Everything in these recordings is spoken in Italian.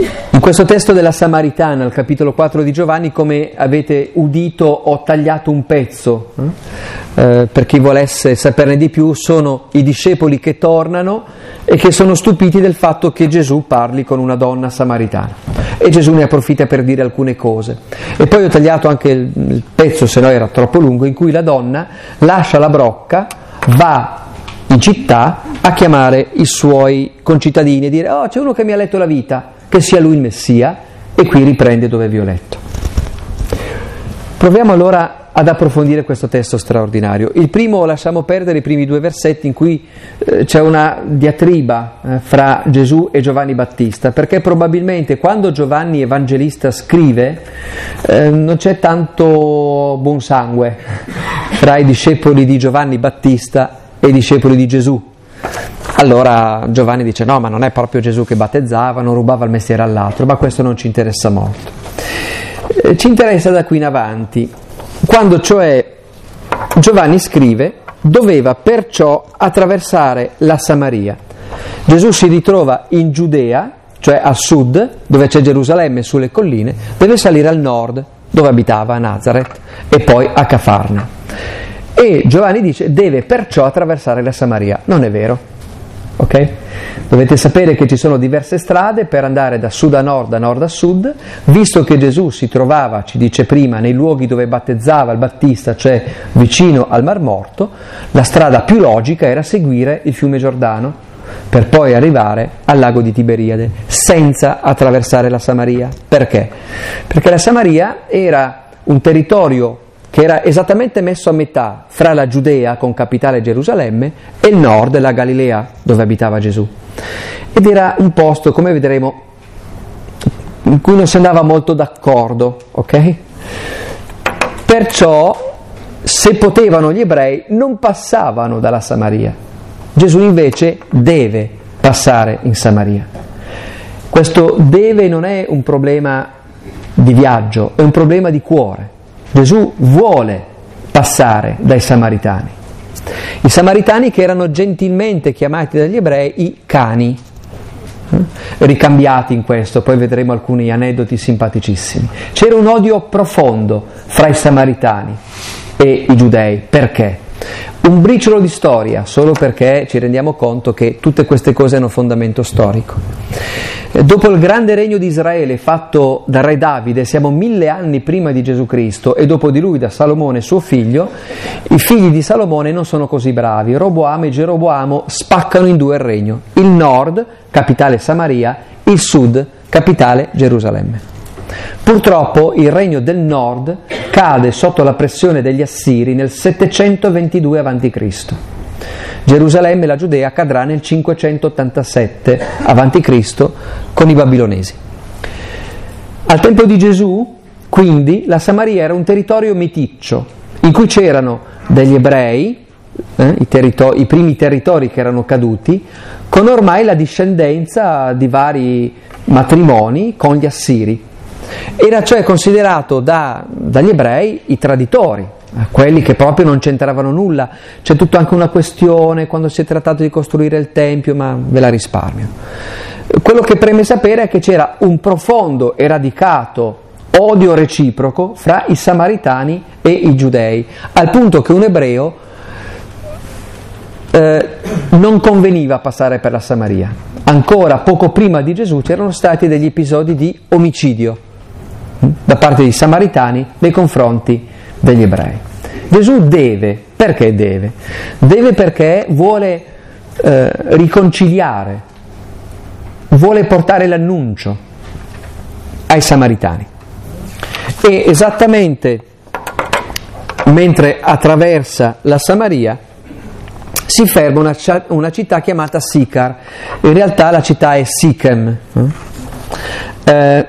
In questo testo della Samaritana, al capitolo 4 di Giovanni, come avete udito, ho tagliato un pezzo. Eh? Eh, per chi volesse saperne di più, sono i discepoli che tornano e che sono stupiti del fatto che Gesù parli con una donna samaritana. E Gesù ne approfitta per dire alcune cose. E poi ho tagliato anche il, il pezzo, se no era troppo lungo, in cui la donna lascia la brocca, va in città a chiamare i suoi concittadini e dire oh c'è uno che mi ha letto la vita che sia lui il Messia e qui riprende dove vi ho letto. Proviamo allora ad approfondire questo testo straordinario. Il primo lasciamo perdere i primi due versetti in cui eh, c'è una diatriba eh, fra Gesù e Giovanni Battista, perché probabilmente quando Giovanni Evangelista scrive eh, non c'è tanto buon sangue fra i discepoli di Giovanni Battista e i discepoli di Gesù. Allora Giovanni dice no, ma non è proprio Gesù che battezzava, non rubava il mestiere all'altro, ma questo non ci interessa molto. Eh, ci interessa da qui in avanti, quando cioè Giovanni scrive, doveva perciò attraversare la Samaria. Gesù si ritrova in Giudea, cioè a sud, dove c'è Gerusalemme sulle colline, deve salire al nord, dove abitava a Nazareth, e poi a Cafarna. E Giovanni dice deve perciò attraversare la Samaria. Non è vero. Okay? Dovete sapere che ci sono diverse strade per andare da sud a nord, da nord a sud, visto che Gesù si trovava, ci dice prima, nei luoghi dove battezzava il Battista, cioè vicino al Mar Morto, la strada più logica era seguire il fiume Giordano per poi arrivare al lago di Tiberiade, senza attraversare la Samaria. Perché? Perché la Samaria era un territorio che era esattamente messo a metà fra la Giudea con capitale Gerusalemme e il nord, la Galilea, dove abitava Gesù. Ed era un posto, come vedremo, in cui non si andava molto d'accordo, ok? Perciò, se potevano gli ebrei, non passavano dalla Samaria. Gesù invece deve passare in Samaria. Questo deve non è un problema di viaggio, è un problema di cuore. Gesù vuole passare dai Samaritani. I Samaritani che erano gentilmente chiamati dagli ebrei i cani, eh? ricambiati in questo, poi vedremo alcuni aneddoti simpaticissimi. C'era un odio profondo fra i Samaritani e i giudei. Perché? Un briciolo di storia, solo perché ci rendiamo conto che tutte queste cose hanno fondamento storico. Eh, dopo il grande regno di Israele fatto da re Davide, siamo mille anni prima di Gesù Cristo, e dopo di lui da Salomone suo figlio, i figli di Salomone non sono così bravi. Roboamo e Geroboamo spaccano in due il regno. Il nord, capitale Samaria, il sud, capitale Gerusalemme. Purtroppo il regno del nord cade sotto la pressione degli Assiri nel 722 a.C. Gerusalemme e la Giudea cadrà nel 587 a.C. con i babilonesi. Al tempo di Gesù, quindi, la Samaria era un territorio meticcio in cui c'erano degli ebrei, eh, i, territori, i primi territori che erano caduti, con ormai la discendenza di vari matrimoni con gli assiri. Era cioè considerato da, dagli ebrei i traditori, quelli che proprio non c'entravano nulla. C'è tutta anche una questione quando si è trattato di costruire il Tempio, ma ve la risparmio. Quello che preme sapere è che c'era un profondo e radicato odio reciproco fra i samaritani e i giudei, al punto che un ebreo eh, non conveniva passare per la Samaria. Ancora poco prima di Gesù c'erano stati degli episodi di omicidio da parte dei samaritani nei confronti degli ebrei. Gesù deve, perché deve? Deve perché vuole eh, riconciliare, vuole portare l'annuncio ai samaritani. E esattamente mentre attraversa la Samaria si ferma una, una città chiamata Sicar, in realtà la città è Sichem. Eh,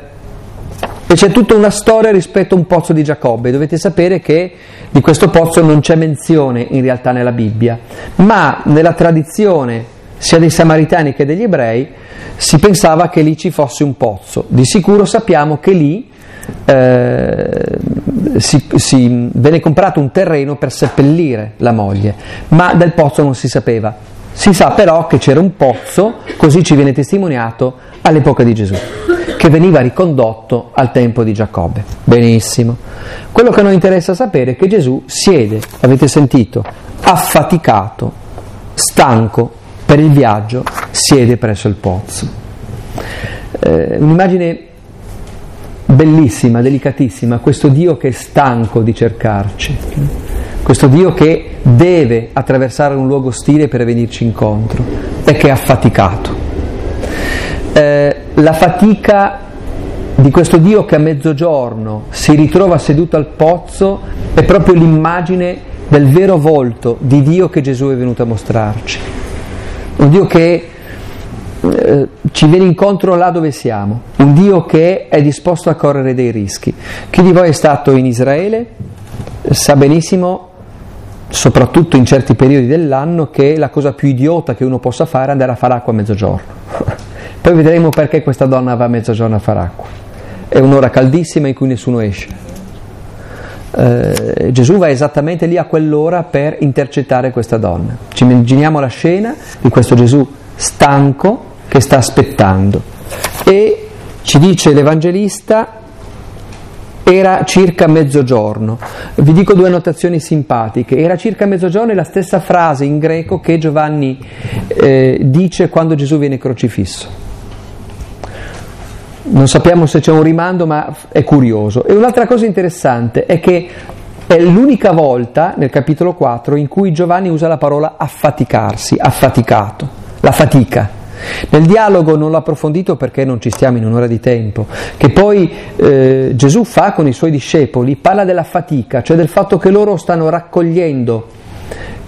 e c'è tutta una storia rispetto a un pozzo di Giacobbe. Dovete sapere che di questo pozzo non c'è menzione in realtà nella Bibbia, ma nella tradizione sia dei samaritani che degli ebrei si pensava che lì ci fosse un pozzo. Di sicuro sappiamo che lì eh, si, si, venne comprato un terreno per seppellire la moglie, ma del pozzo non si sapeva. Si sa però che c'era un pozzo, così ci viene testimoniato all'epoca di Gesù. Che veniva ricondotto al tempo di Giacobbe. Benissimo. Quello che noi interessa sapere è che Gesù siede, avete sentito, affaticato, stanco per il viaggio, siede presso il pozzo. Eh, un'immagine bellissima, delicatissima, questo Dio che è stanco di cercarci, questo Dio che deve attraversare un luogo ostile per venirci incontro e che è affaticato. Eh, la fatica di questo Dio che a mezzogiorno si ritrova seduto al pozzo è proprio l'immagine del vero volto di Dio che Gesù è venuto a mostrarci. Un Dio che eh, ci viene incontro là dove siamo, un Dio che è disposto a correre dei rischi. Chi di voi è stato in Israele sa benissimo, soprattutto in certi periodi dell'anno, che la cosa più idiota che uno possa fare è andare a fare acqua a mezzogiorno. Poi vedremo perché questa donna va a mezzogiorno a fare acqua. È un'ora caldissima in cui nessuno esce. Eh, Gesù va esattamente lì a quell'ora per intercettare questa donna. Ci immaginiamo la scena di questo Gesù stanco, che sta aspettando. E ci dice l'Evangelista, era circa mezzogiorno. Vi dico due notazioni simpatiche. Era circa mezzogiorno è la stessa frase in greco che Giovanni eh, dice quando Gesù viene crocifisso. Non sappiamo se c'è un rimando, ma è curioso. E un'altra cosa interessante è che è l'unica volta nel capitolo 4 in cui Giovanni usa la parola affaticarsi, affaticato, la fatica. Nel dialogo non l'ho approfondito perché non ci stiamo in un'ora di tempo, che poi eh, Gesù fa con i suoi discepoli, parla della fatica, cioè del fatto che loro stanno raccogliendo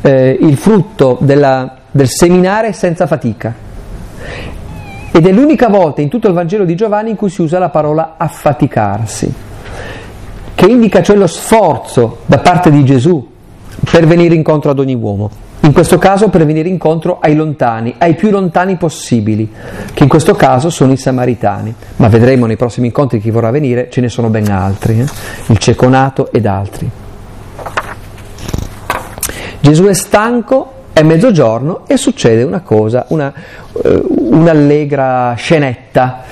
eh, il frutto della, del seminare senza fatica. Ed è l'unica volta in tutto il Vangelo di Giovanni in cui si usa la parola affaticarsi, che indica cioè lo sforzo da parte di Gesù per venire incontro ad ogni uomo. In questo caso per venire incontro ai lontani, ai più lontani possibili, che in questo caso sono i samaritani. Ma vedremo nei prossimi incontri chi vorrà venire, ce ne sono ben altri, eh? il ceconato ed altri. Gesù è stanco, è mezzogiorno e succede una cosa, una, uh, un'allegra scenetta.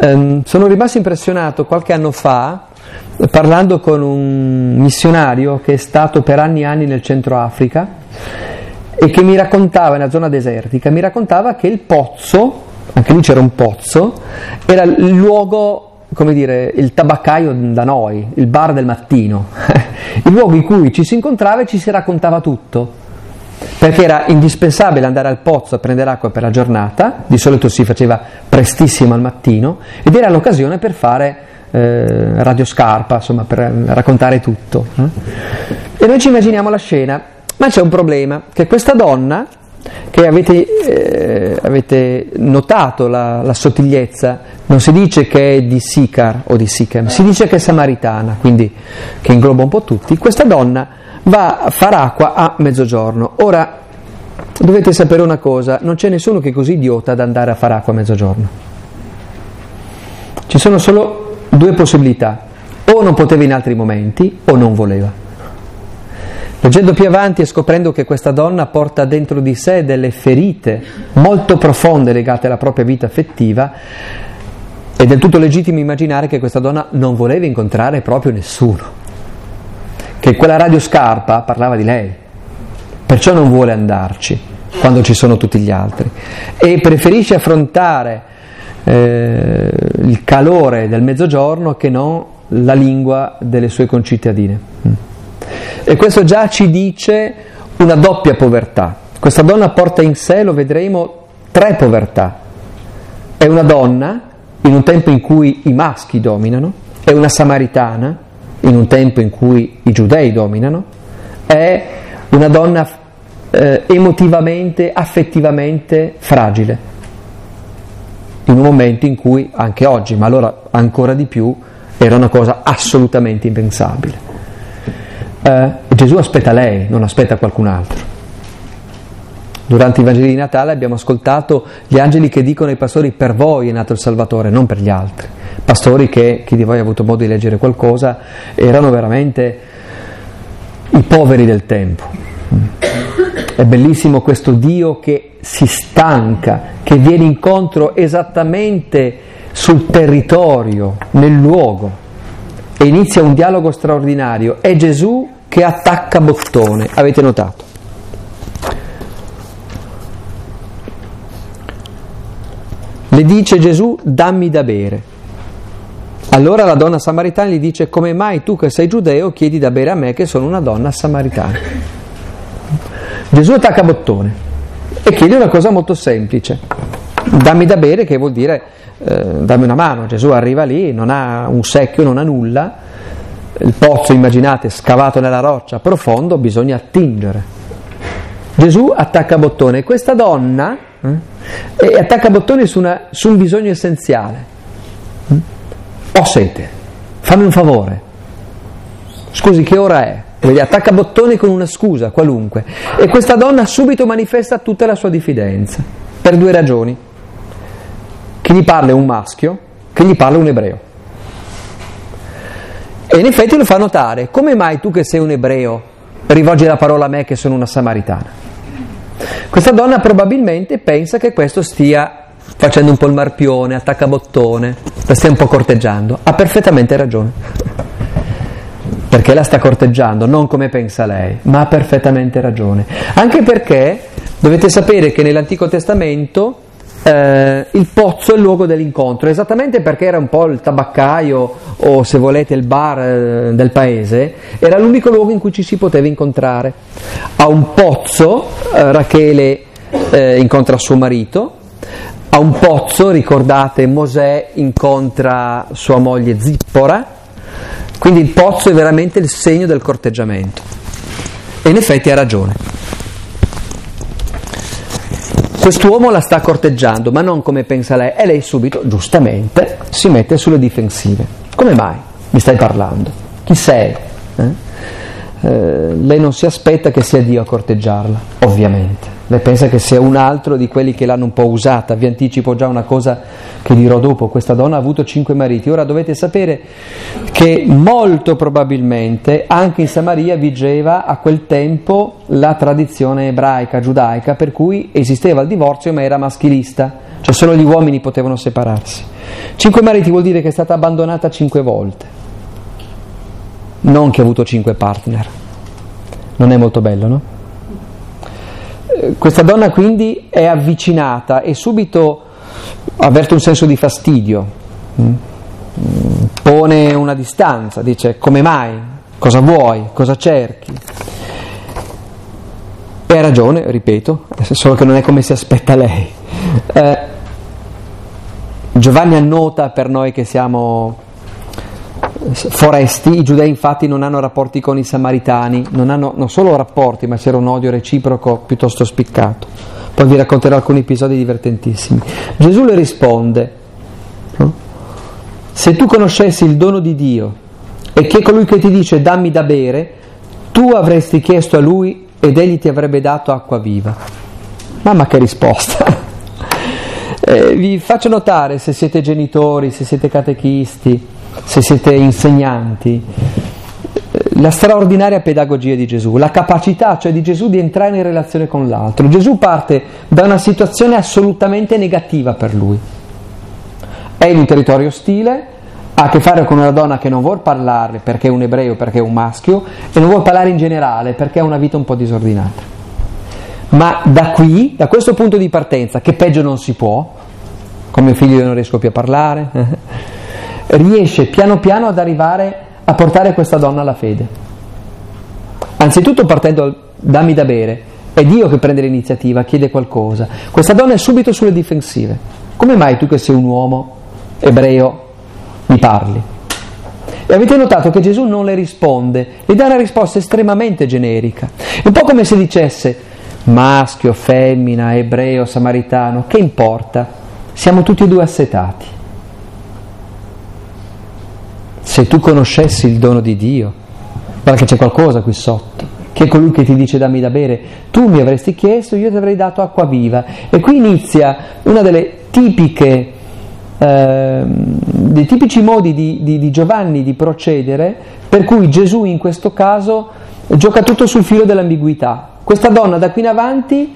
Um, sono rimasto impressionato qualche anno fa parlando con un missionario che è stato per anni e anni nel centro Africa e che mi raccontava, una zona desertica, mi raccontava che il pozzo, anche lì c'era un pozzo, era il luogo, come dire, il tabaccaio da noi, il bar del mattino, il luogo in cui ci si incontrava e ci si raccontava tutto. Perché era indispensabile andare al pozzo a prendere acqua per la giornata, di solito si faceva prestissimo al mattino, ed era l'occasione per fare eh, radio insomma, per raccontare tutto. Eh? E noi ci immaginiamo la scena, ma c'è un problema, che questa donna, che avete, eh, avete notato la, la, sottigliezza, non si dice che è di Sicar o di Sichem, si dice che è samaritana, quindi che ingloba un po' tutti, questa donna va a fare acqua a mezzogiorno. Ora, dovete sapere una cosa, non c'è nessuno che è così idiota ad andare a fare acqua a mezzogiorno. Ci sono solo due possibilità, o non poteva in altri momenti o non voleva. Leggendo più avanti e scoprendo che questa donna porta dentro di sé delle ferite molto profonde legate alla propria vita affettiva, è del tutto legittimo immaginare che questa donna non voleva incontrare proprio nessuno, che quella radio scarpa parlava di lei, perciò non vuole andarci quando ci sono tutti gli altri e preferisce affrontare eh, il calore del mezzogiorno che non la lingua delle sue concittadine. Mm. E questo già ci dice una doppia povertà. Questa donna porta in sé, lo vedremo, tre povertà. È una donna in un tempo in cui i maschi dominano, è una samaritana in un tempo in cui i giudei dominano, è una donna eh, emotivamente, affettivamente fragile, in un momento in cui anche oggi, ma allora ancora di più, era una cosa assolutamente impensabile eh, Gesù aspetta lei, non aspetta qualcun altro. Durante i Vangeli di Natale abbiamo ascoltato gli angeli che dicono ai pastori per voi è nato il Salvatore, non per gli altri. Pastori che, chi di voi ha avuto modo di leggere qualcosa, erano veramente i poveri del tempo. È bellissimo questo Dio che si stanca, che viene incontro esattamente sul territorio, nel luogo e inizia un dialogo straordinario. È Gesù che attacca bottone, avete notato? Le dice Gesù, dammi da bere. Allora la donna samaritana gli dice, come mai tu che sei giudeo chiedi da bere a me che sono una donna samaritana? Gesù attacca bottone e chiede una cosa molto semplice, dammi da bere che vuol dire eh, dammi una mano. Gesù arriva lì, non ha un secchio, non ha nulla, il pozzo, immaginate, scavato nella roccia, profondo, bisogna attingere. Gesù attacca bottone questa donna eh, attacca bottone su, una, su un bisogno essenziale ho sete, fammi un favore. Scusi, che ora è? Vedi, attacca bottoni con una scusa qualunque. E questa donna subito manifesta tutta la sua diffidenza, per due ragioni. Chi gli parla un maschio, chi gli parla un ebreo. E in effetti lo fa notare, come mai tu che sei un ebreo rivolgi la parola a me che sono una samaritana? Questa donna probabilmente pensa che questo stia facendo un po' il marpione, attacca bottone, la stia un po' corteggiando. Ha perfettamente ragione. Perché la sta corteggiando, non come pensa lei, ma ha perfettamente ragione. Anche perché dovete sapere che nell'Antico Testamento eh, il pozzo è il luogo dell'incontro, esattamente perché era un po' il tabaccaio o se volete il bar eh, del paese, era l'unico luogo in cui ci si poteva incontrare. A un pozzo eh, Rachele eh, incontra suo marito, a un pozzo, ricordate, Mosè incontra sua moglie Zippora, quindi il pozzo è veramente il segno del corteggiamento. E in effetti ha ragione. Quest'uomo la sta corteggiando, ma non come pensa lei, e lei subito, giustamente, si mette sulle difensive. Come mai mi stai parlando? Chi sei? Eh? Eh, lei non si aspetta che sia Dio a corteggiarla, ovviamente. Lei pensa che sia un altro di quelli che l'hanno un po' usata. Vi anticipo già una cosa che dirò dopo. Questa donna ha avuto cinque mariti. Ora dovete sapere che molto probabilmente anche in Samaria vigeva a quel tempo la tradizione ebraica, giudaica, per cui esisteva il divorzio ma era maschilista. Cioè solo gli uomini potevano separarsi. Cinque mariti vuol dire che è stata abbandonata cinque volte non che ha avuto cinque partner. Non è molto bello, no? Questa donna quindi è avvicinata e subito avverte un senso di fastidio? Mm, pone una distanza, dice come mai, cosa vuoi, cosa cerchi. E ha ragione, ripeto, solo che non è come si aspetta lei. Eh, Giovanni annota per noi che siamo foresti, i giudei infatti non hanno rapporti con i samaritani, non hanno non solo rapporti, ma c'era un odio reciproco piuttosto spiccato. Poi vi racconterò alcuni episodi divertentissimi. Gesù le risponde, no? se tu conoscessi il dono di Dio e che colui che ti dice dammi da bere, tu avresti chiesto a lui ed egli ti avrebbe dato acqua viva. Mamma che risposta! Eh, vi faccio notare se siete genitori, se siete catechisti, se siete insegnanti, la straordinaria pedagogia di Gesù, la capacità cioè di Gesù di entrare in relazione con l'altro. Gesù parte da una situazione assolutamente negativa per lui. È in un territorio ostile, ha a che fare con una donna che non vuole parlare perché è un ebreo, perché è un maschio, e non vuole parlare in generale perché ha una vita un po' disordinata. Ma da qui, da questo punto di partenza, che peggio non si può, con mio figlio io non riesco più a parlare, riesce piano piano ad arrivare a portare questa donna alla fede. Anzitutto partendo dammi da bere, è Dio che prende l'iniziativa, chiede qualcosa. Questa donna è subito sulle difensive. Come mai tu che sei un uomo ebreo mi parli? E avete notato che Gesù non le risponde, le dà una risposta estremamente generica. Un po' come se dicesse maschio, femmina, ebreo, samaritano, che importa? Siamo tutti e due assetati. Se tu conoscessi il dono di Dio, guarda che c'è qualcosa qui sotto, che è colui che ti dice dammi da bere, tu mi avresti chiesto, io ti avrei dato acqua viva. E qui inizia una delle tipiche, eh, dei tipici modi di, di, di Giovanni di procedere, per cui Gesù in questo caso gioca tutto sul filo dell'ambiguità. Questa donna da qui in avanti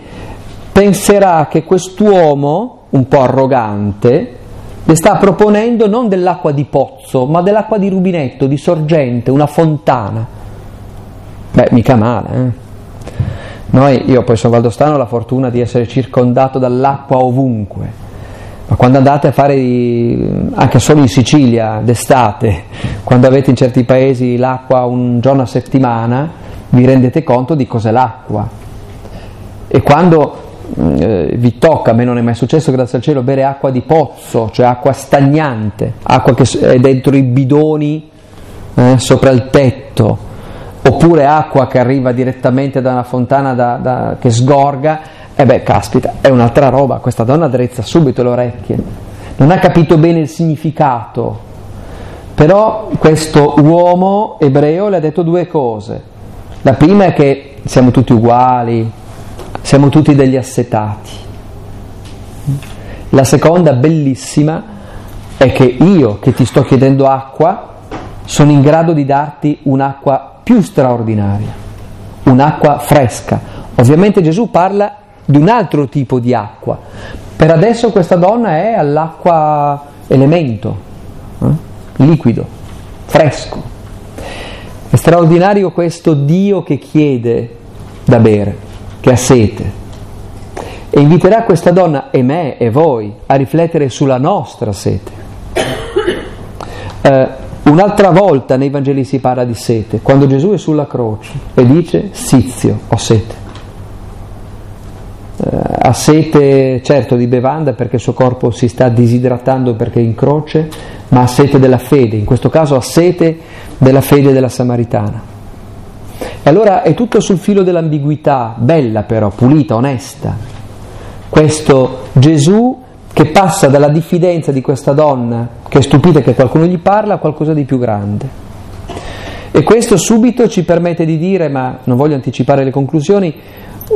penserà che quest'uomo, un po' arrogante, le sta proponendo non dell'acqua di pozzo, ma dell'acqua di rubinetto, di sorgente, una fontana. Beh, mica male, eh? Noi, io poi sono valdostano, ho la fortuna di essere circondato dall'acqua ovunque, ma quando andate a fare, anche solo in Sicilia, d'estate, quando avete in certi paesi l'acqua un giorno a settimana, vi rendete conto di cos'è l'acqua. E quando eh, vi tocca, a me non è mai successo, grazie al cielo, bere acqua di pozzo, cioè acqua stagnante, acqua che è dentro i bidoni, eh, sopra il tetto, oppure acqua che arriva direttamente da una fontana da, da, che sgorga, e beh, caspita, è un'altra roba, questa donna drezza subito le orecchie, non ha capito bene il significato, però questo uomo ebreo le ha detto due cose. La prima è che siamo tutti uguali, siamo tutti degli assetati. La seconda, bellissima, è che io che ti sto chiedendo acqua, sono in grado di darti un'acqua più straordinaria, un'acqua fresca. Ovviamente Gesù parla di un altro tipo di acqua. Per adesso questa donna è all'acqua elemento, eh? liquido, fresco. È straordinario questo Dio che chiede da bere, che ha sete. E inviterà questa donna e me e voi a riflettere sulla nostra sete. Eh, Un'altra volta nei Vangeli si parla di sete, quando Gesù è sulla croce e dice Sizio, ho sete. Eh, ha sete certo di bevanda perché il suo corpo si sta disidratando perché è in croce, ma ha sete della fede, in questo caso ha sete della fede della Samaritana. E allora è tutto sul filo dell'ambiguità, bella però, pulita, onesta. Questo Gesù che passa dalla diffidenza di questa donna, che è stupita che qualcuno gli parla, a qualcosa di più grande. E questo subito ci permette di dire, ma non voglio anticipare le conclusioni,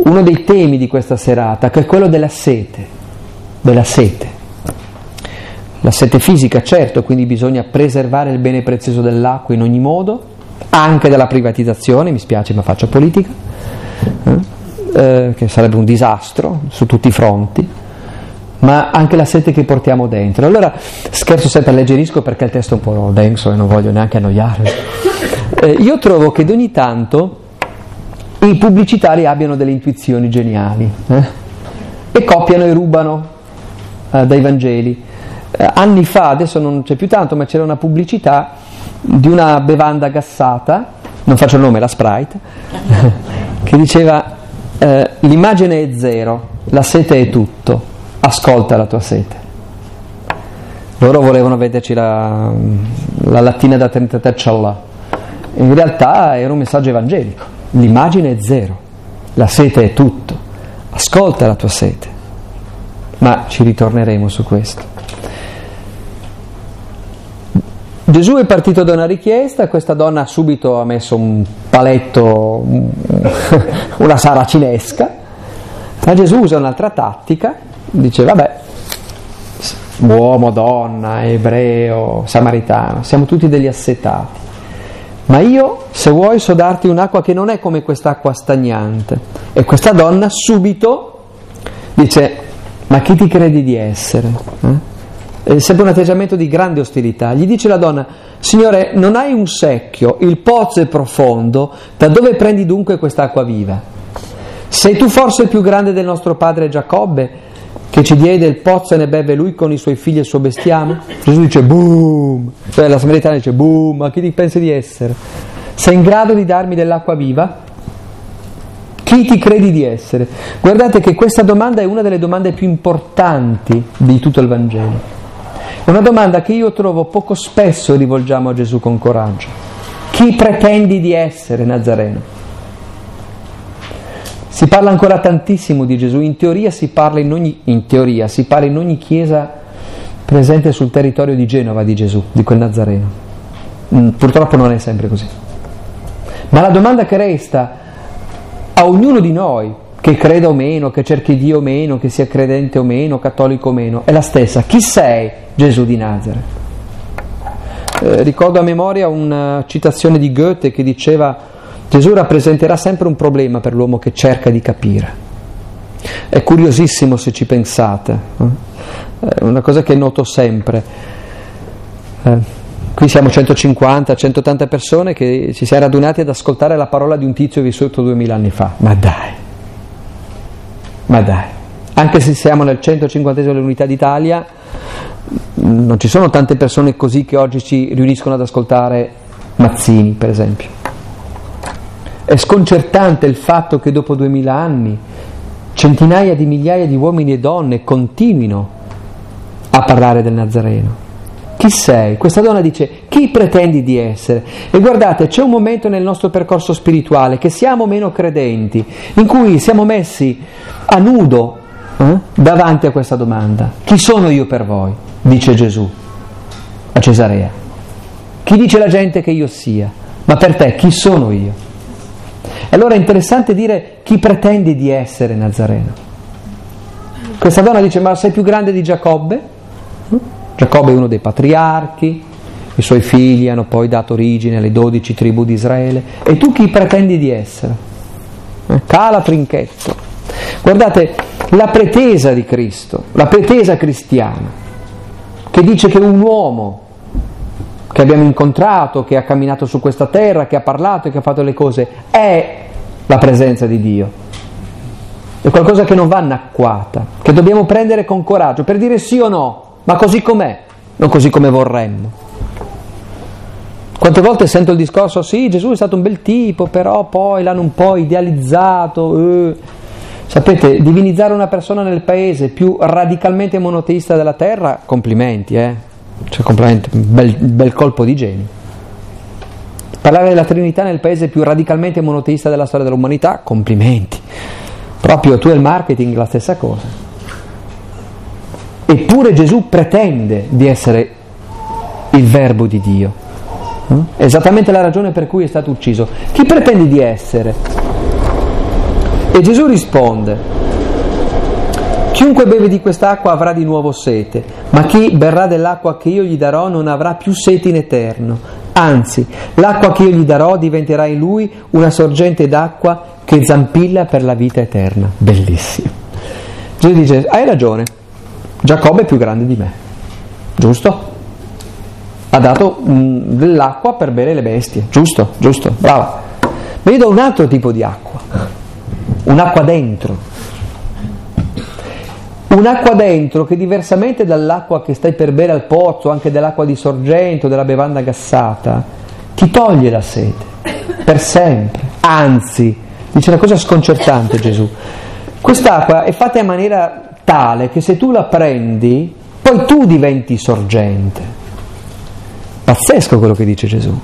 uno dei temi di questa serata, che è quello della sete, della sete. La sete fisica, certo, quindi bisogna preservare il bene prezioso dell'acqua in ogni modo, anche dalla privatizzazione, mi spiace ma faccio politica, eh? Eh, che sarebbe un disastro su tutti i fronti ma anche la sete che portiamo dentro. Allora scherzo sempre, alleggerisco perché il testo è un po' denso e non voglio neanche annoiare. Eh, io trovo che ogni tanto i pubblicitari abbiano delle intuizioni geniali eh? e copiano e rubano eh, dai Vangeli. Eh, anni fa, adesso non c'è più tanto, ma c'era una pubblicità di una bevanda gassata, non faccio il nome, la Sprite, che diceva eh, l'immagine è zero, la sete è tutto ascolta la tua sete. Loro volevano vederci la, la lattina da 33 là. In realtà era un messaggio evangelico. L'immagine è zero, la sete è tutto. Ascolta la tua sete. Ma ci ritorneremo su questo. Gesù è partito da una richiesta, questa donna subito ha messo un paletto, una saracinesca, ma Gesù usa un'altra tattica dice vabbè, uomo, donna, ebreo, samaritano, siamo tutti degli assetati. Ma io, se vuoi, so darti un'acqua che non è come quest'acqua stagnante. E questa donna subito dice, ma chi ti credi di essere? Eh? È sempre un atteggiamento di grande ostilità. Gli dice la donna, Signore, non hai un secchio, il pozzo è profondo, da dove prendi dunque quest'acqua viva? Sei tu forse più grande del nostro padre Giacobbe? che ci diede il pozzo e ne beve lui con i suoi figli e il suo bestiame? Gesù dice boom, cioè la samaritana dice boom, ma chi ti pensi di essere? Sei in grado di darmi dell'acqua viva? Chi ti credi di essere? Guardate che questa domanda è una delle domande più importanti di tutto il Vangelo. Una domanda che io trovo poco spesso rivolgiamo a Gesù con coraggio. Chi pretendi di essere Nazareno? Si parla ancora tantissimo di Gesù, in teoria si parla in ogni, in teoria, si parla in ogni chiesa presente sul territorio di Genova di Gesù, di quel Nazareno. Mm, purtroppo non è sempre così. Ma la domanda che resta a ognuno di noi, che creda o meno, che cerchi Dio o meno, che sia credente o meno, cattolico o meno, è la stessa. Chi sei Gesù di Nazareth? Eh, ricordo a memoria una citazione di Goethe che diceva Gesù rappresenterà sempre un problema per l'uomo che cerca di capire. È curiosissimo se ci pensate. Eh? È una cosa che noto sempre. Eh, qui siamo 150, 180 persone che ci siamo radunati ad ascoltare la parola di un tizio vissuto duemila anni fa. Ma dai, ma dai, anche se siamo nel 150 dell'unità d'Italia, non ci sono tante persone così che oggi ci riuniscono ad ascoltare Mazzini, per esempio. È sconcertante il fatto che dopo duemila anni centinaia di migliaia di uomini e donne continuino a parlare del Nazareno. Chi sei? Questa donna dice chi pretendi di essere? E guardate, c'è un momento nel nostro percorso spirituale che siamo meno credenti, in cui siamo messi a nudo eh, davanti a questa domanda. Chi sono io per voi? dice Gesù a Cesarea. Chi dice la gente che io sia? Ma per te chi sono io? E allora è interessante dire chi pretendi di essere Nazareno. Questa donna dice ma sei più grande di Giacobbe? Giacobbe è uno dei patriarchi, i suoi figli hanno poi dato origine alle dodici tribù di Israele. E tu chi pretendi di essere? Eh, cala trinchetto. Guardate, la pretesa di Cristo, la pretesa cristiana, che dice che un uomo che abbiamo incontrato, che ha camminato su questa terra, che ha parlato e che ha fatto le cose, è la presenza di Dio. È qualcosa che non va anacquata, che dobbiamo prendere con coraggio per dire sì o no, ma così com'è, non così come vorremmo. Quante volte sento il discorso, sì, Gesù è stato un bel tipo, però poi l'hanno un po' idealizzato. Eh. Sapete, divinizzare una persona nel paese più radicalmente monoteista della terra, complimenti, eh? Cioè, complimenti, bel, bel colpo di genio. Parlare della Trinità nel paese più radicalmente monoteista della storia dell'umanità, complimenti. Proprio tu e il marketing la stessa cosa. Eppure Gesù pretende di essere il verbo di Dio. Mm? Esattamente la ragione per cui è stato ucciso. Chi pretende di essere? E Gesù risponde, chiunque beve di quest'acqua avrà di nuovo sete, ma chi berrà dell'acqua che io gli darò non avrà più sete in eterno. Anzi, l'acqua che io gli darò diventerà in lui una sorgente d'acqua che zampilla per la vita eterna. Bellissimo. Gesù dice, hai ragione, Giacobbe è più grande di me, giusto? Ha dato mm, dell'acqua per bere le bestie, giusto, giusto, brava. Ma io do un altro tipo di acqua un'acqua dentro. Un'acqua dentro che diversamente dall'acqua che stai per bere al pozzo, anche dell'acqua di sorgente o della bevanda gassata, ti toglie la sete per sempre. Anzi, dice una cosa sconcertante Gesù, quest'acqua è fatta in maniera tale che se tu la prendi, poi tu diventi sorgente. Pazzesco quello che dice Gesù.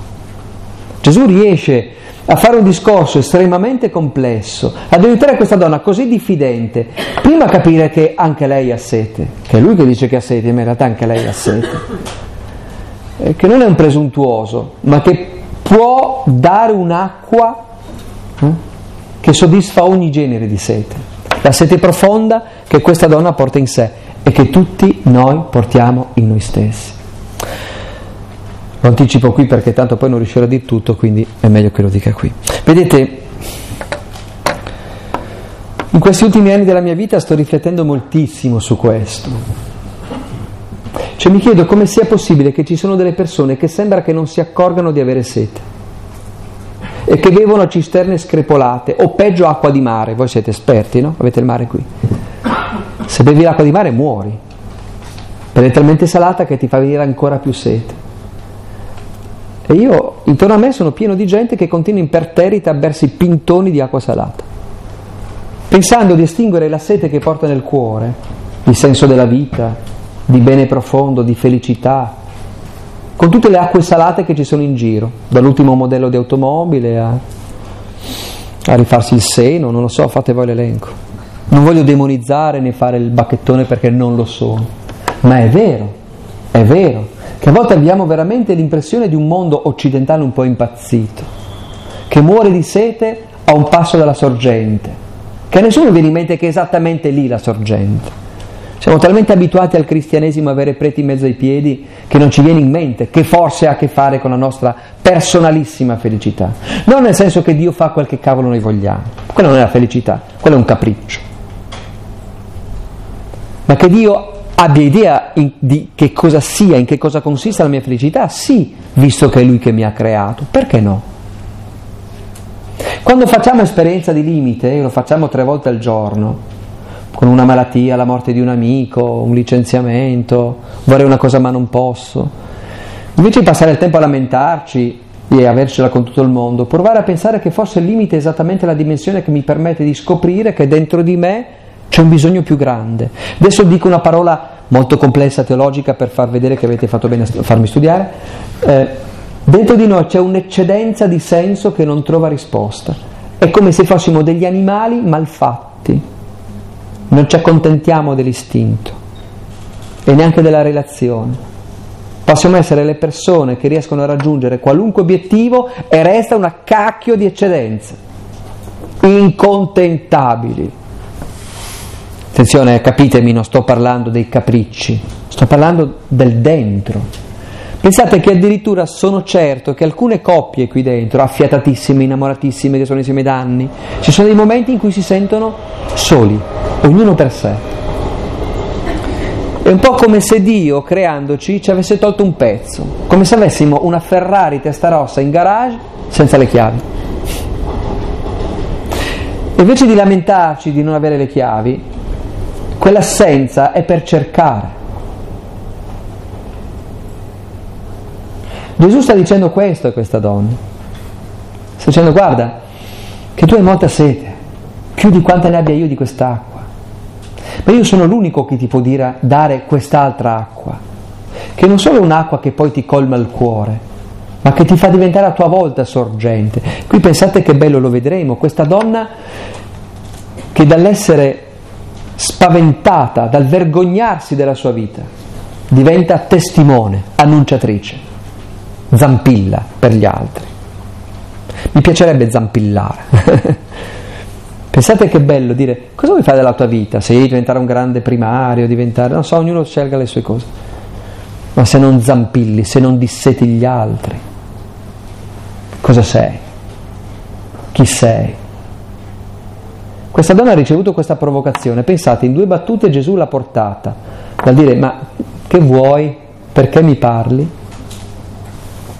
Gesù riesce a fare un discorso estremamente complesso, ad aiutare questa donna così diffidente, prima a capire che anche lei ha sete, che è lui che dice che ha sete, ma in realtà anche lei ha sete, eh, che non è un presuntuoso, ma che può dare un'acqua eh, che soddisfa ogni genere di sete, la sete profonda che questa donna porta in sé e che tutti noi portiamo in noi stessi. Lo anticipo qui perché tanto poi non riuscirò a dire tutto, quindi è meglio che lo dica qui. Vedete, in questi ultimi anni della mia vita sto riflettendo moltissimo su questo. Cioè mi chiedo come sia possibile che ci sono delle persone che sembra che non si accorgano di avere sete e che bevono cisterne screpolate o peggio acqua di mare. Voi siete esperti, no? Avete il mare qui. Se bevi l'acqua di mare muori, per è talmente salata che ti fa venire ancora più sete. E io intorno a me sono pieno di gente che continua imperterrita a bersi pintoni di acqua salata, pensando di estinguere la sete che porta nel cuore, il senso della vita, di bene profondo, di felicità, con tutte le acque salate che ci sono in giro, dall'ultimo modello di automobile a, a rifarsi il seno, non lo so, fate voi l'elenco. Non voglio demonizzare né fare il bacchettone perché non lo sono, ma è vero, è vero che a volte abbiamo veramente l'impressione di un mondo occidentale un po' impazzito, che muore di sete a un passo dalla sorgente, che a nessuno viene in mente che è esattamente lì la sorgente. Siamo talmente abituati al cristianesimo a avere preti in mezzo ai piedi che non ci viene in mente che forse ha a che fare con la nostra personalissima felicità. Non nel senso che Dio fa quel che cavolo noi vogliamo, quella non è la felicità, quello è un capriccio. Ma che Dio abbia idea in, di che cosa sia, in che cosa consista la mia felicità? Sì, visto che è Lui che mi ha creato. Perché no? Quando facciamo esperienza di limite, lo facciamo tre volte al giorno, con una malattia, la morte di un amico, un licenziamento, vorrei una cosa ma non posso, invece di passare il tempo a lamentarci e avercela con tutto il mondo, provare a pensare che forse il limite è esattamente la dimensione che mi permette di scoprire che dentro di me c'è un bisogno più grande. Adesso dico una parola molto complessa teologica per far vedere che avete fatto bene a farmi studiare. Eh, dentro di noi c'è un'eccedenza di senso che non trova risposta. È come se fossimo degli animali malfatti. Non ci accontentiamo dell'istinto e neanche della relazione. Possiamo essere le persone che riescono a raggiungere qualunque obiettivo e resta una cacchio di eccedenza. Incontentabili Attenzione, capitemi, non sto parlando dei capricci, sto parlando del dentro. Pensate che addirittura sono certo che alcune coppie qui dentro, affiatatissime, innamoratissime, che sono insieme da anni, ci sono dei momenti in cui si sentono soli, ognuno per sé. È un po' come se Dio, creandoci, ci avesse tolto un pezzo, come se avessimo una Ferrari testa rossa in garage senza le chiavi. E invece di lamentarci di non avere le chiavi, Quell'assenza è per cercare. Gesù sta dicendo questo a questa donna. Sta dicendo guarda che tu hai molta sete, più di quanta ne abbia io di quest'acqua. Ma io sono l'unico che ti può dire, dare quest'altra acqua, che non solo è un'acqua che poi ti colma il cuore, ma che ti fa diventare a tua volta sorgente. Qui pensate che bello lo vedremo, questa donna che dall'essere spaventata dal vergognarsi della sua vita, diventa testimone, annunciatrice, zampilla per gli altri. Mi piacerebbe zampillare. Pensate che bello dire cosa vuoi fare della tua vita? Se diventare un grande primario, diventare, non so, ognuno scelga le sue cose. Ma se non zampilli, se non disseti gli altri, cosa sei? Chi sei? Questa donna ha ricevuto questa provocazione, pensate, in due battute Gesù l'ha portata, dal dire ma che vuoi, perché mi parli?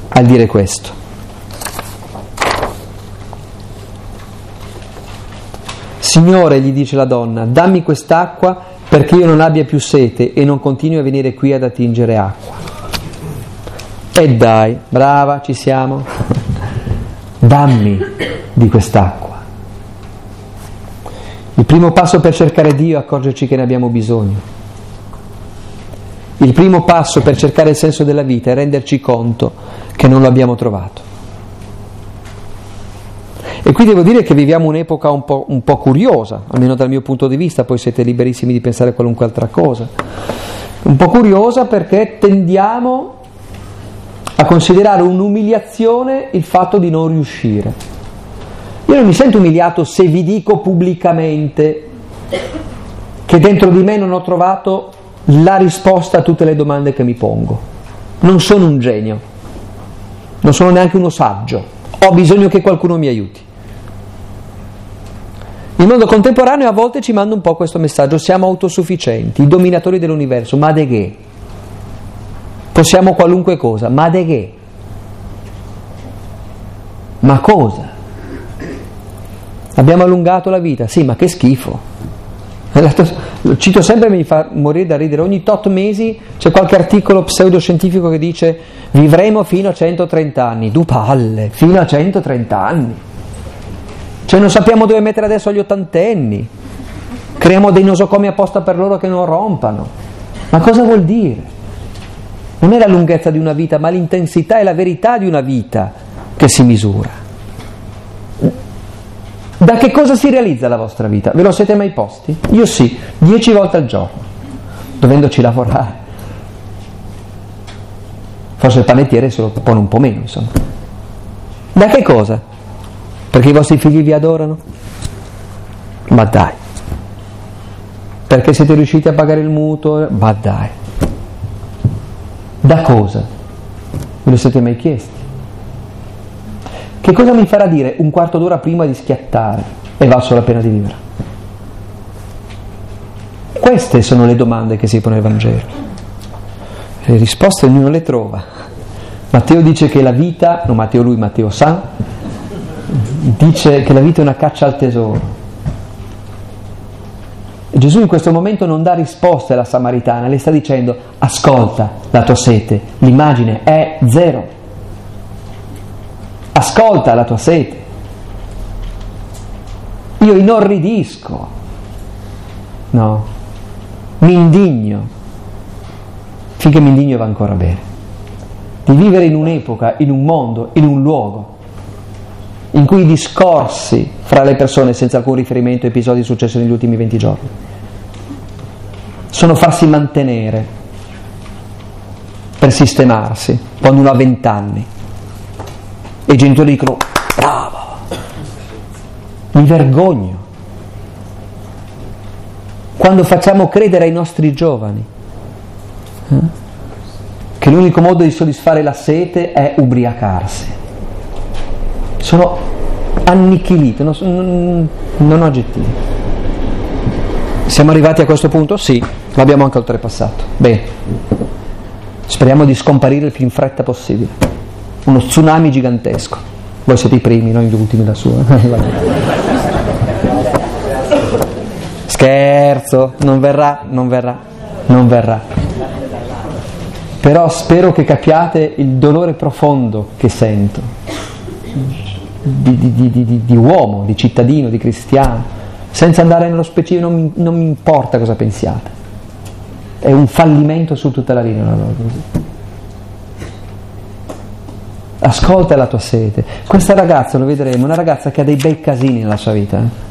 Al dire questo. Signore, gli dice la donna, dammi quest'acqua perché io non abbia più sete e non continui a venire qui ad attingere acqua. E dai, brava, ci siamo. dammi di quest'acqua. Il primo passo per cercare Dio è accorgerci che ne abbiamo bisogno. Il primo passo per cercare il senso della vita è renderci conto che non lo abbiamo trovato. E qui devo dire che viviamo un'epoca un po', un po', curiosa, almeno dal mio punto di vista, poi siete liberissimi di pensare a qualunque altra cosa. Un po' curiosa perché tendiamo a considerare un'umiliazione il fatto di non riuscire. Io non mi sento umiliato se vi dico pubblicamente che dentro di me non ho trovato la risposta a tutte le domande che mi pongo. Non sono un genio, non sono neanche uno saggio, ho bisogno che qualcuno mi aiuti. Il mondo contemporaneo a volte ci manda un po' questo messaggio, siamo autosufficienti, i dominatori dell'universo, ma de che? Possiamo qualunque cosa, ma de che? Ma cosa? Abbiamo allungato la vita, sì, ma che schifo. Lo cito sempre e mi fa morire da ridere. Ogni tot mesi c'è qualche articolo pseudoscientifico che dice vivremo fino a 130 anni. Du palle, fino a 130 anni. Cioè non sappiamo dove mettere adesso gli ottantenni. Creiamo dei nosocomi apposta per loro che non rompano. Ma cosa vuol dire? Non è la lunghezza di una vita, ma l'intensità e la verità di una vita che si misura. Da che cosa si realizza la vostra vita? Ve lo siete mai posti? Io sì, dieci volte al giorno, dovendoci lavorare. Forse il panettiere se lo pone un po' meno, insomma. Da che cosa? Perché i vostri figli vi adorano? Ma dai. Perché siete riusciti a pagare il mutuo? Ma dai. Da cosa? Ve lo siete mai chiesti? Che cosa mi farà dire un quarto d'ora prima di schiattare? È valso la pena di vivere. Queste sono le domande che si pone il Vangelo. Le risposte ognuno le trova. Matteo dice che la vita, non Matteo lui, Matteo San, dice che la vita è una caccia al tesoro. Gesù in questo momento non dà risposte alla Samaritana, le sta dicendo ascolta la tua sete, l'immagine è zero. Ascolta la tua sete. Io inorridisco, no, mi indigno, finché mi indigno va ancora bene, di vivere in un'epoca, in un mondo, in un luogo in cui i discorsi fra le persone senza alcun riferimento a episodi successi negli ultimi 20 giorni sono farsi mantenere per sistemarsi quando uno ha 20 anni e i genitori dicono bravo, mi vergogno. Quando facciamo credere ai nostri giovani eh, che l'unico modo di soddisfare la sete è ubriacarsi sono annichilito, non, non, non ho aggettivi. Siamo arrivati a questo punto? Sì, l'abbiamo anche oltrepassato. Bene, speriamo di scomparire il più in fretta possibile. Uno tsunami gigantesco. Voi siete i primi, noi gli ultimi da su. Scherzo, non verrà, non verrà, non verrà. Però spero che capiate il dolore profondo che sento di, di, di, di, uomo, di cittadino, di cristiano, senza andare nello specifico, non mi, non mi importa cosa pensiate. È un fallimento su tutta la linea. Ascolta la tua sete. Questa ragazza, lo vedremo, è una ragazza che ha dei bei casini nella sua vita. Eh?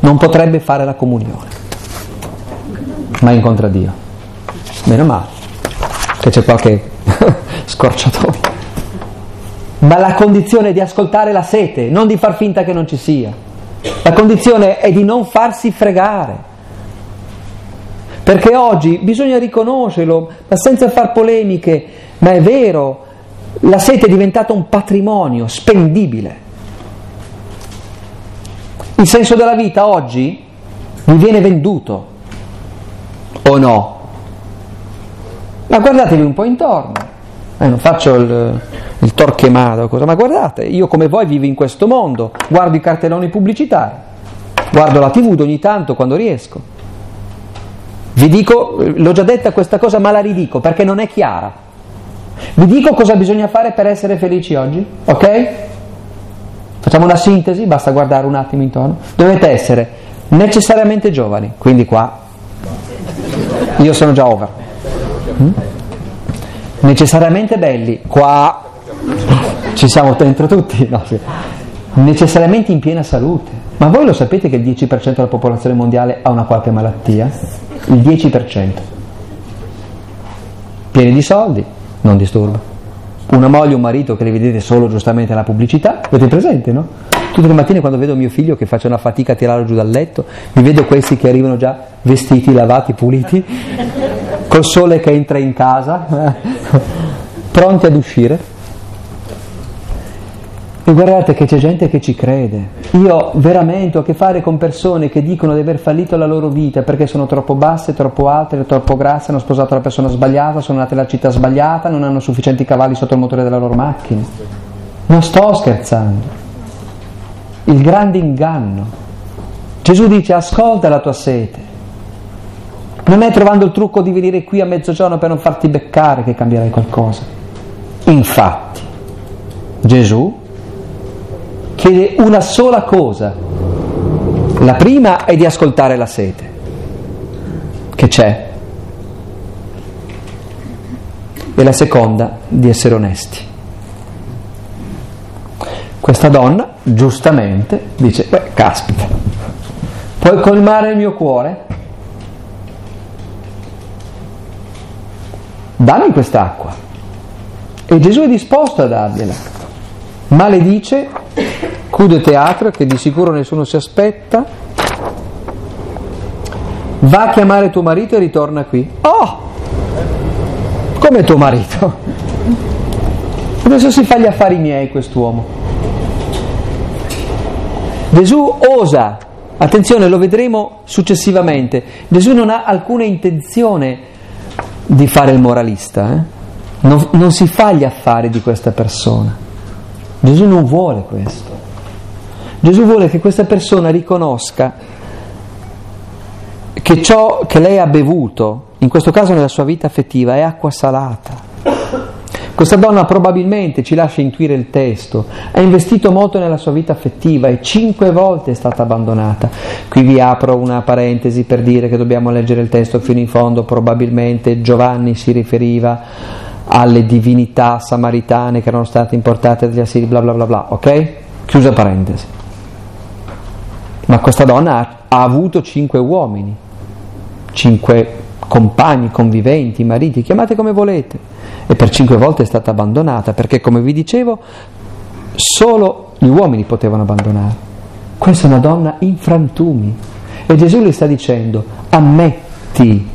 Non potrebbe fare la comunione, ma incontra Dio. Meno male, che c'è qualche scorciatoio ma la condizione è di ascoltare la sete, non di far finta che non ci sia. La condizione è di non farsi fregare. Perché oggi bisogna riconoscerlo, ma senza far polemiche, ma è vero, la sete è diventata un patrimonio spendibile. Il senso della vita oggi mi viene venduto, o no? Ma guardatevi un po' intorno. Eh, non faccio il, il torquemado, cosa, ma guardate, io come voi vivo in questo mondo, guardo i cartelloni pubblicitari, guardo la tv ogni tanto quando riesco. Vi dico, l'ho già detta questa cosa, ma la ridico perché non è chiara. Vi dico cosa bisogna fare per essere felici oggi, ok? Facciamo una sintesi, basta guardare un attimo intorno. Dovete essere necessariamente giovani, quindi qua io sono già over. Mm? Necessariamente belli, qua ci siamo dentro tutti, no, sì. necessariamente in piena salute. Ma voi lo sapete che il 10% della popolazione mondiale ha una qualche malattia? Il 10%. Pieni di soldi, non disturba. Una moglie, un marito che li vedete solo giustamente alla pubblicità, avete presente, no? Tutte le mattine quando vedo mio figlio che faccia una fatica a tirarlo giù dal letto, mi vedo questi che arrivano già vestiti, lavati, puliti, col sole che entra in casa, pronti ad uscire. E guardate che c'è gente che ci crede. Io veramente ho a che fare con persone che dicono di aver fallito la loro vita perché sono troppo basse, troppo alte, troppo grasse, hanno sposato la persona sbagliata, sono nate nella città sbagliata, non hanno sufficienti cavalli sotto il motore della loro macchina. Non sto scherzando. Il grande inganno. Gesù dice ascolta la tua sete. Non è trovando il trucco di venire qui a mezzogiorno per non farti beccare che cambierai qualcosa. Infatti, Gesù chiede una sola cosa. La prima è di ascoltare la sete, che c'è, e la seconda di essere onesti. Questa donna, giustamente, dice, beh, caspita, puoi colmare il mio cuore? Dammi quest'acqua. E Gesù è disposto a dargliela ma le dice Cude teatro che di sicuro nessuno si aspetta va a chiamare tuo marito e ritorna qui oh come tuo marito adesso si fa gli affari miei quest'uomo Gesù osa Attenzione, lo vedremo successivamente. Gesù non ha alcuna intenzione di fare il moralista, eh? non, non si fa gli affari di questa persona. Gesù non vuole questo. Gesù vuole che questa persona riconosca che ciò che lei ha bevuto, in questo caso nella sua vita affettiva, è acqua salata. Questa donna probabilmente, ci lascia intuire il testo, ha investito molto nella sua vita affettiva e cinque volte è stata abbandonata. Qui vi apro una parentesi per dire che dobbiamo leggere il testo fino in fondo, probabilmente Giovanni si riferiva alle divinità samaritane che erano state importate dagli assiri, bla bla bla bla, ok? Chiusa parentesi. Ma questa donna ha, ha avuto cinque uomini, cinque compagni, conviventi, mariti, chiamate come volete, e per cinque volte è stata abbandonata, perché come vi dicevo, solo gli uomini potevano abbandonare. Questa è una donna in frantumi e Gesù le sta dicendo, ammetti,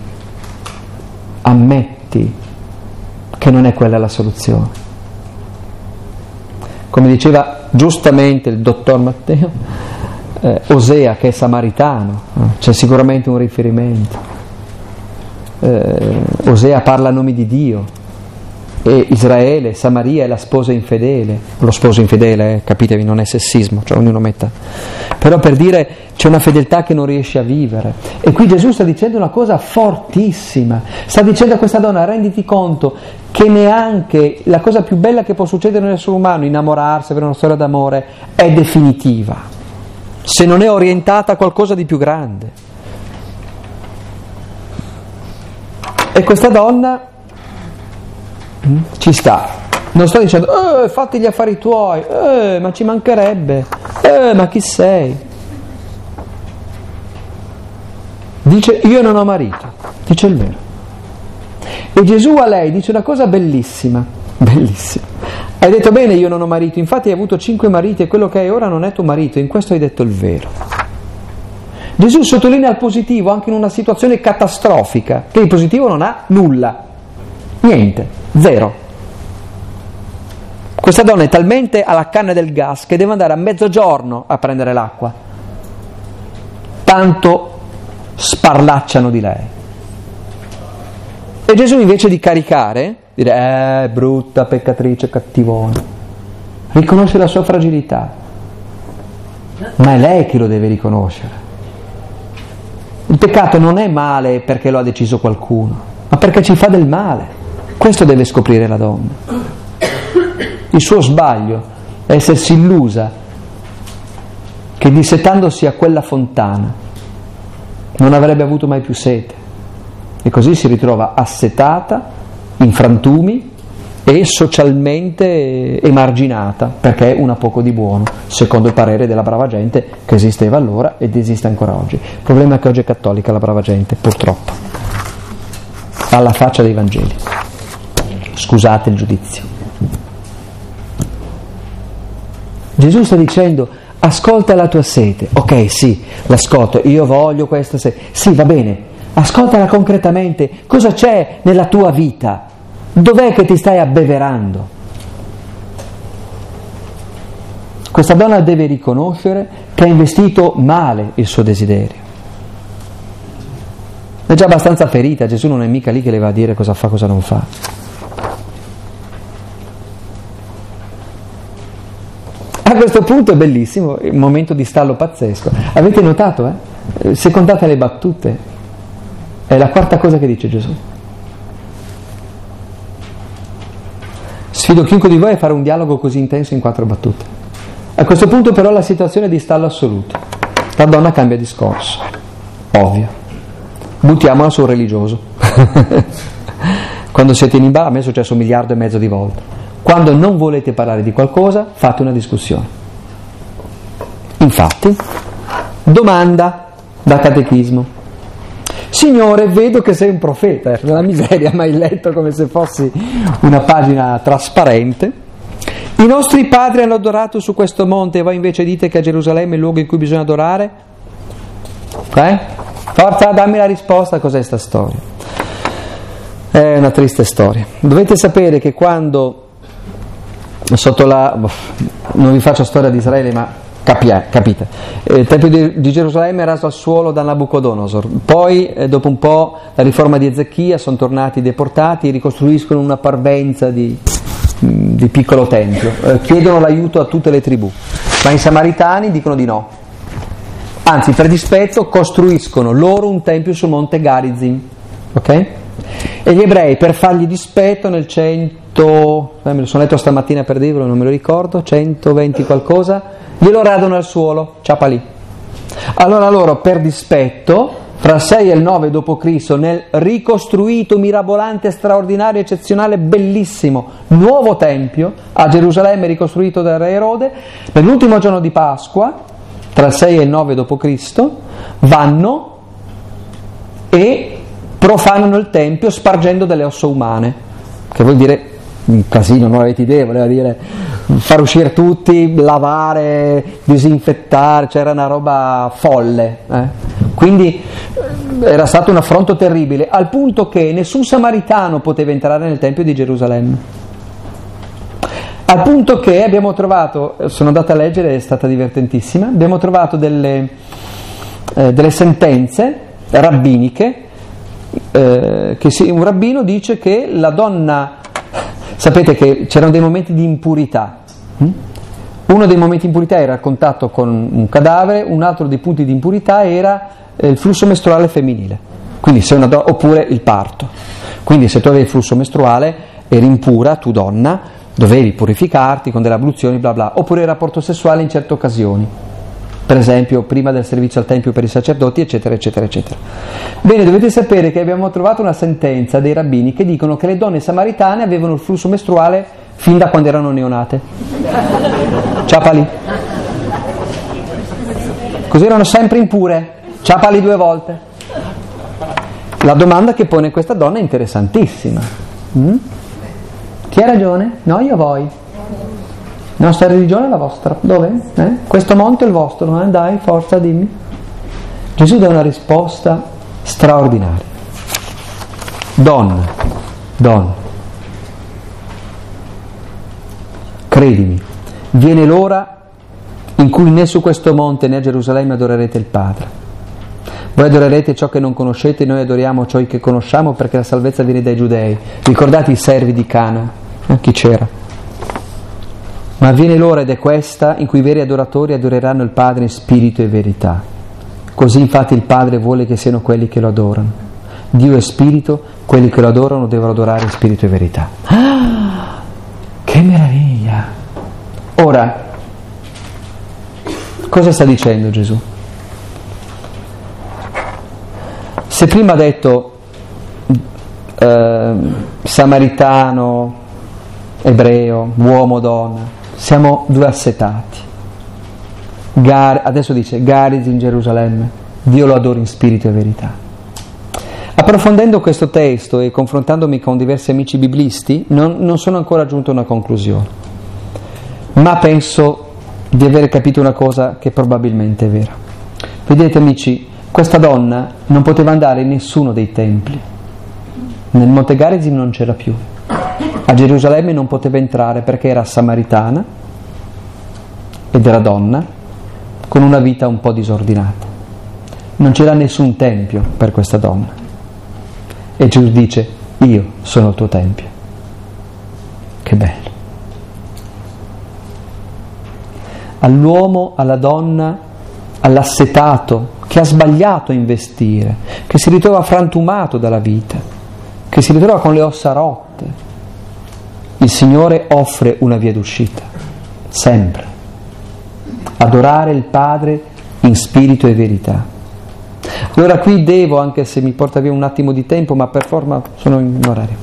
ammetti che non è quella la soluzione. Come diceva giustamente il dottor Matteo, eh, Osea che è samaritano, eh, c'è sicuramente un riferimento eh, Osea parla a nome di Dio e Israele, Samaria è la sposa infedele, lo sposo infedele, eh, capitevi, non è sessismo, cioè ognuno metta, però per dire c'è una fedeltà che non riesce a vivere. E qui Gesù sta dicendo una cosa fortissima, sta dicendo a questa donna renditi conto che neanche la cosa più bella che può succedere nell'essere umano, innamorarsi, avere una storia d'amore, è definitiva, se non è orientata a qualcosa di più grande. E questa donna ci sta. Non sto dicendo, eh, fatti gli affari tuoi, eh, ma ci mancherebbe, eh, ma chi sei? Dice, io non ho marito, dice il vero. E Gesù a lei dice una cosa bellissima, bellissima. Hai detto bene, io non ho marito, infatti hai avuto cinque mariti e quello che hai ora non è tuo marito, in questo hai detto il vero. Gesù sottolinea il positivo anche in una situazione catastrofica, che il positivo non ha nulla, niente, zero. Questa donna è talmente alla canna del gas che deve andare a mezzogiorno a prendere l'acqua. Tanto sparlacciano di lei. E Gesù invece di caricare, dire, eh, brutta peccatrice, cattivona, riconosce la sua fragilità. Ma è lei che lo deve riconoscere. Il peccato non è male perché lo ha deciso qualcuno, ma perché ci fa del male. Questo deve scoprire la donna. Il suo sbaglio è essersi illusa che dissetandosi a quella fontana non avrebbe avuto mai più sete e così si ritrova assetata, in frantumi e socialmente emarginata perché è una poco di buono, secondo il parere della brava gente che esisteva allora ed esiste ancora oggi. Il problema è che oggi è cattolica la brava gente, purtroppo, alla faccia dei Vangeli. Scusate il giudizio. Gesù sta dicendo ascolta la tua sete, ok sì, l'ascolto, io voglio questa sete, sì va bene, ascoltala concretamente, cosa c'è nella tua vita? Dov'è che ti stai abbeverando? Questa donna deve riconoscere che ha investito male il suo desiderio. È già abbastanza ferita, Gesù non è mica lì che le va a dire cosa fa, cosa non fa. A questo punto è bellissimo, un momento di stallo pazzesco. Avete notato, eh? Se contate le battute, è la quarta cosa che dice Gesù. Sfido chiunque di voi a fare un dialogo così intenso in quattro battute. A questo punto però la situazione è di stallo assoluto. La donna cambia discorso. Ovvio. Buttiamola sul religioso. Quando siete in imbarazzo, a me è successo un miliardo e mezzo di volte. Quando non volete parlare di qualcosa, fate una discussione. Infatti, domanda da catechismo. Signore, vedo che sei un profeta, è una miseria, mai letto come se fossi una pagina trasparente. I nostri padri hanno adorato su questo monte e voi invece dite che a Gerusalemme è il luogo in cui bisogna adorare? Eh? Forza, dammi la risposta a cos'è questa storia. È una triste storia. Dovete sapere che quando, sotto la... non vi faccio storia di Israele, ma Capia, capite? Eh, il Tempio di, di, Gerusalemme è raso al suolo da Nabucodonosor, poi eh, dopo un po' la riforma di Ezechia sono tornati deportati, ricostruiscono una parvenza di, di piccolo tempio, eh, chiedono l'aiuto a tutte le tribù, ma i samaritani dicono di no. Anzi, per dispetto, costruiscono loro un tempio sul monte Garizim, ok? E gli ebrei, per fargli dispetto, nel 100, eh, me lo sono letto stamattina per dirvelo, non me lo ricordo, 120 qualcosa, glielo radono al suolo, ciapa lì. Allora loro, per dispetto, fra il 6 e il 9 d.C., nel ricostruito, mirabolante, straordinario, eccezionale, bellissimo nuovo tempio a Gerusalemme ricostruito da Re Erode, nell'ultimo giorno di Pasqua, tra il 6 e il 9 d.C., vanno e profanano il tempio spargendo delle ossa umane, che vuol dire un casino, non avete idea, voleva dire far uscire tutti, lavare, disinfettare, c'era una roba folle. Eh? Quindi eh, era stato un affronto terribile, al punto che nessun samaritano poteva entrare nel Tempio di Gerusalemme. Al punto che abbiamo trovato, sono andata a leggere, è stata divertentissima, abbiamo trovato delle, eh, delle sentenze rabbiniche, eh, che si, un rabbino dice che la donna Sapete che c'erano dei momenti di impurità. Hm? Uno dei momenti di impurità era il contatto con un cadavere, un altro dei punti di impurità era eh, il flusso mestruale femminile, do- oppure il parto. Quindi se tu avevi il flusso mestruale eri impura, tu donna, dovevi purificarti con delle abluzioni, bla bla, oppure il rapporto sessuale in certe occasioni per esempio prima del servizio al Tempio per i sacerdoti, eccetera, eccetera, eccetera. Bene, dovete sapere che abbiamo trovato una sentenza dei rabbini che dicono che le donne samaritane avevano il flusso mestruale fin da quando erano neonate. Ciapali. Così erano sempre impure, ciapali due volte. La domanda che pone questa donna è interessantissima. Mm? Chi ha ragione? Noi o voi? La nostra religione è la vostra. Dove? Eh? Questo monte è il vostro, eh? dai, forza, dimmi. Gesù dà una risposta straordinaria. Donna, donna, credimi, viene l'ora in cui né su questo monte né a Gerusalemme adorerete il Padre. Voi adorerete ciò che non conoscete, noi adoriamo ciò che conosciamo perché la salvezza viene dai giudei. Ricordate i servi di Cana? Eh? Chi c'era? Ma viene l'ora ed è questa in cui i veri adoratori adoreranno il Padre in spirito e verità. Così infatti il Padre vuole che siano quelli che lo adorano. Dio è spirito, quelli che lo adorano devono adorare in spirito e verità. Ah, che meraviglia! Ora, cosa sta dicendo Gesù? Se prima ha detto eh, samaritano, ebreo, uomo, donna, siamo due assetati. Gar, adesso dice Garis in Gerusalemme, Dio lo adora in spirito e verità. Approfondendo questo testo e confrontandomi con diversi amici biblisti, non, non sono ancora giunto a una conclusione, ma penso di aver capito una cosa che probabilmente è vera. Vedete amici, questa donna non poteva andare in nessuno dei templi. Nel Monte Garizim non c'era più, a Gerusalemme non poteva entrare perché era samaritana ed era donna con una vita un po' disordinata. Non c'era nessun tempio per questa donna. E Gesù dice, io sono il tuo tempio. Che bello. All'uomo, alla donna, all'assetato che ha sbagliato a investire, che si ritrova frantumato dalla vita, che si ritrova con le ossa rotte, il Signore offre una via d'uscita, sempre. Adorare il Padre in spirito e verità. Allora qui devo, anche se mi porta via un attimo di tempo, ma per forma sono in orario.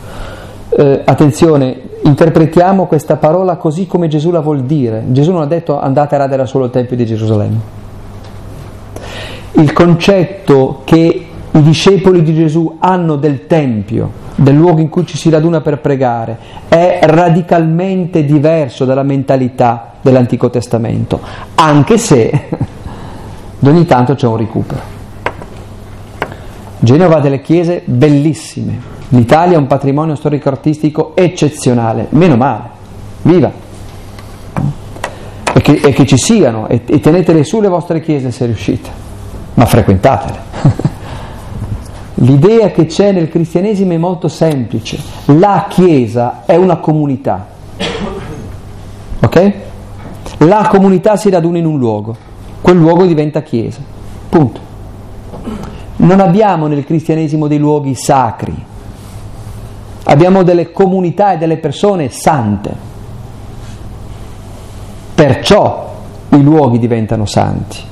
Eh, attenzione, interpretiamo questa parola così come Gesù la vuol dire. Gesù non ha detto andate a radere solo il Tempio di Gerusalemme. Il concetto che i discepoli di Gesù hanno del Tempio, del luogo in cui ci si raduna per pregare, è radicalmente diverso dalla mentalità dell'Antico Testamento, anche se ogni tanto c'è un recupero. Genova ha delle chiese bellissime, l'Italia ha un patrimonio storico-artistico eccezionale, meno male, viva! e che, e che ci siano e, e tenetele su le vostre chiese se riuscite, ma frequentatele. L'idea che c'è nel cristianesimo è molto semplice. La Chiesa è una comunità. Ok? La comunità si raduna in un luogo. Quel luogo diventa Chiesa. Punto. Non abbiamo nel cristianesimo dei luoghi sacri. Abbiamo delle comunità e delle persone sante. Perciò i luoghi diventano santi.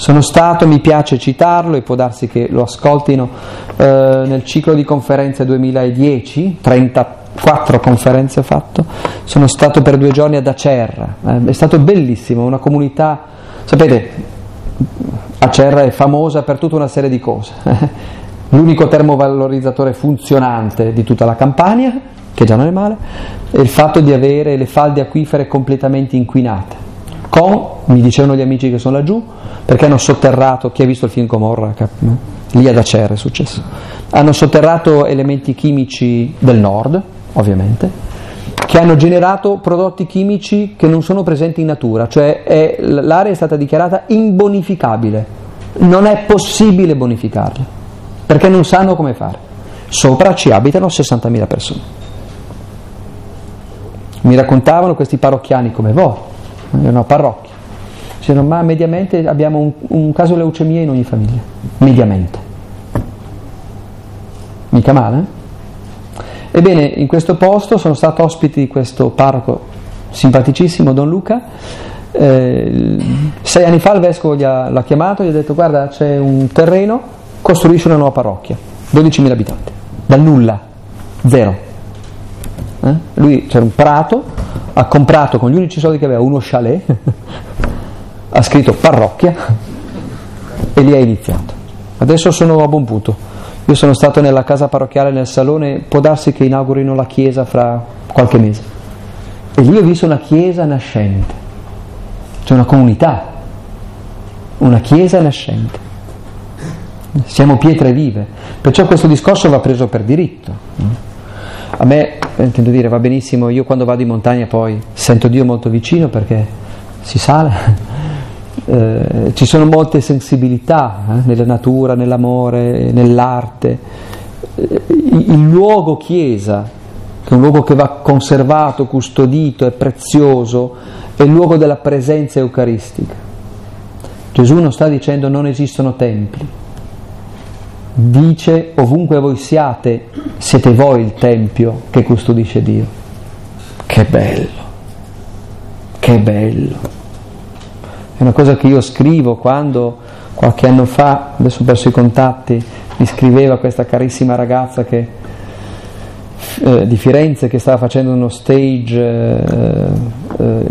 Sono stato, mi piace citarlo e può darsi che lo ascoltino eh, nel ciclo di conferenze 2010, 34 conferenze ho fatto, sono stato per due giorni ad Acerra, eh, è stato bellissimo, una comunità, sapete, Acerra è famosa per tutta una serie di cose, l'unico termovalorizzatore funzionante di tutta la Campania, che già non è male, è il fatto di avere le falde acquifere completamente inquinate con, mi dicevano gli amici che sono laggiù, perché hanno sotterrato, chi ha visto il film Comorra, lì ad Acer è successo, hanno sotterrato elementi chimici del nord, ovviamente, che hanno generato prodotti chimici che non sono presenti in natura, cioè è, l'area è stata dichiarata imbonificabile, non è possibile bonificarla, perché non sanno come fare. Sopra ci abitano 60.000 persone. Mi raccontavano questi parrocchiani come voi, una parrocchia. Dicevano, ma mediamente abbiamo un, un caso leucemia in ogni famiglia, mediamente. Mica male? Eh? Ebbene, in questo posto sono stato ospite di questo parroco simpaticissimo, Don Luca. Eh, sei anni fa il vescovo ha, l'ha chiamato e gli ha detto guarda c'è un terreno, costruisci una nuova parrocchia, 12.000 abitanti, dal nulla, zero. Eh? Lui c'era un prato, ha comprato con gli unici soldi che aveva uno chalet, ha scritto parrocchia e lì ha iniziato. Adesso sono a buon punto. Io sono stato nella casa parrocchiale, nel salone, può darsi che inaugurino la chiesa fra qualche mese. E lì ho visto una chiesa nascente, c'è una comunità, una chiesa nascente. Siamo pietre vive, perciò questo discorso va preso per diritto. A me, intendo dire, va benissimo, io quando vado in montagna poi sento Dio molto vicino perché si sale, eh, ci sono molte sensibilità eh, nella natura, nell'amore, nell'arte. Eh, il luogo chiesa, che è un luogo che va conservato, custodito, è prezioso, è il luogo della presenza eucaristica. Gesù non sta dicendo non esistono templi, dice ovunque voi siate, siete voi il tempio che custodisce Dio. Che bello, che bello. È una cosa che io scrivo quando qualche anno fa, adesso ho perso i contatti, mi scriveva questa carissima ragazza che, eh, di Firenze che stava facendo uno stage eh, eh,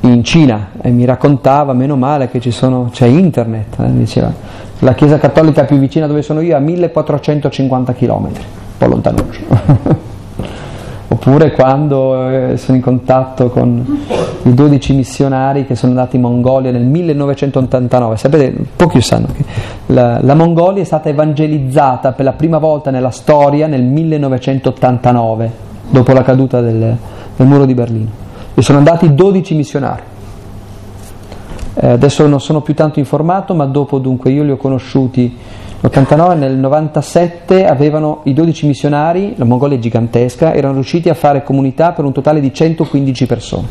in Cina e mi raccontava, meno male che sono, c'è internet, eh, diceva, la chiesa cattolica più vicina dove sono io è a 1450 km, un po' lontanuccio. Oppure quando eh, sono in contatto con i 12 missionari che sono andati in Mongolia nel 1989. Sapete, pochi sanno che la, la Mongolia è stata evangelizzata per la prima volta nella storia nel 1989, dopo la caduta del, del muro di Berlino. E sono andati 12 missionari. Eh, adesso non sono più tanto informato, ma dopo dunque io li ho conosciuti nell'89, nel 97 avevano i 12 missionari, la Mongolia è gigantesca, erano riusciti a fare comunità per un totale di 115 persone.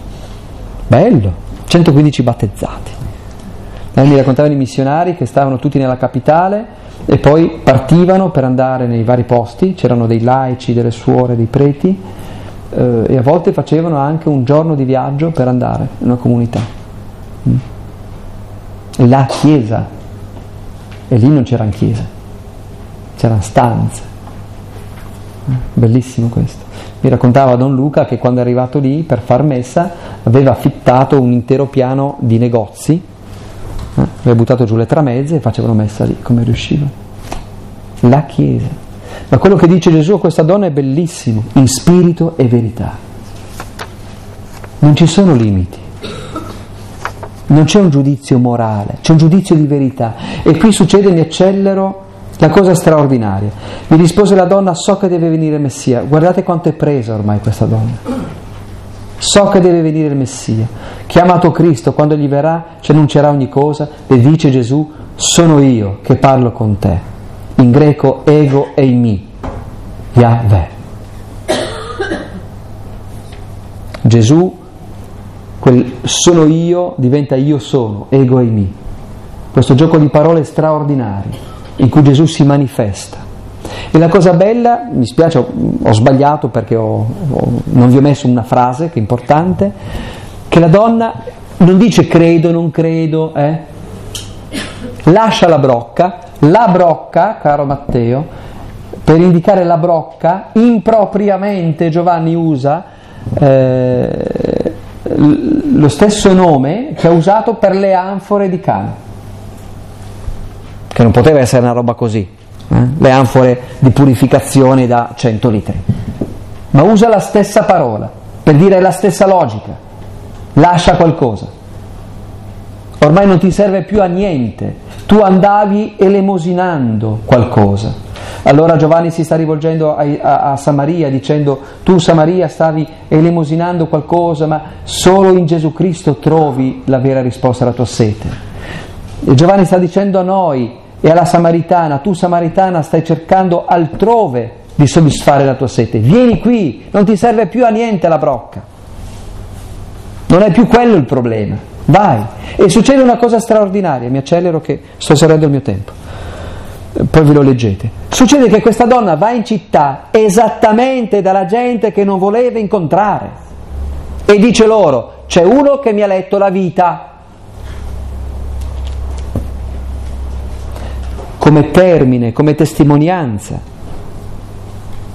Bello, 115 battezzati. Mi raccontavano i missionari che stavano tutti nella capitale e poi partivano per andare nei vari posti, c'erano dei laici, delle suore, dei preti eh, e a volte facevano anche un giorno di viaggio per andare in una comunità. Mm. La Chiesa e lì non c'erano chiese, c'erano stanze. Bellissimo questo. Mi raccontava Don Luca che quando è arrivato lì per far messa aveva affittato un intero piano di negozi, eh? aveva buttato giù le tramezze e facevano messa lì come riuscivano. La Chiesa. Ma quello che dice Gesù a questa donna è bellissimo, in spirito e verità. Non ci sono limiti non c'è un giudizio morale, c'è un giudizio di verità. E qui succede, mi accelero, la cosa straordinaria. Mi rispose la donna, so che deve venire Messia. Guardate quanto è presa ormai questa donna. So che deve venire il Messia. Chiamato Cristo, quando gli verrà, ci annuncerà ogni cosa e dice Gesù, sono io che parlo con te. In greco ego e mi, Yahweh. Gesù, quel sono io diventa io sono, ego e mi. Questo gioco di parole straordinario in cui Gesù si manifesta. E la cosa bella, mi spiace, ho sbagliato perché ho, ho, non vi ho messo una frase che è importante, che la donna non dice credo, non credo, eh? lascia la brocca, la brocca, caro Matteo, per indicare la brocca, impropriamente Giovanni usa eh, lo stesso nome che ha usato per le anfore di Cana, che non poteva essere una roba così eh? le anfore di purificazione da 100 litri. Ma usa la stessa parola per dire la stessa logica, lascia qualcosa. Ormai non ti serve più a niente, tu andavi elemosinando qualcosa. Allora Giovanni si sta rivolgendo a, a, a, Samaria dicendo tu Samaria stavi elemosinando qualcosa ma solo in Gesù Cristo trovi la vera risposta alla tua sete. E Giovanni sta dicendo a noi e alla Samaritana, tu Samaritana stai cercando altrove di soddisfare la tua sete, vieni qui, non ti serve più a niente la brocca, non è più quello il problema, vai. E succede una cosa straordinaria, mi accelero che sto serrando il mio tempo, poi ve lo leggete. Succede che questa donna va in città esattamente dalla gente che non voleva incontrare e dice loro, c'è uno che mi ha letto la vita, come termine, come testimonianza,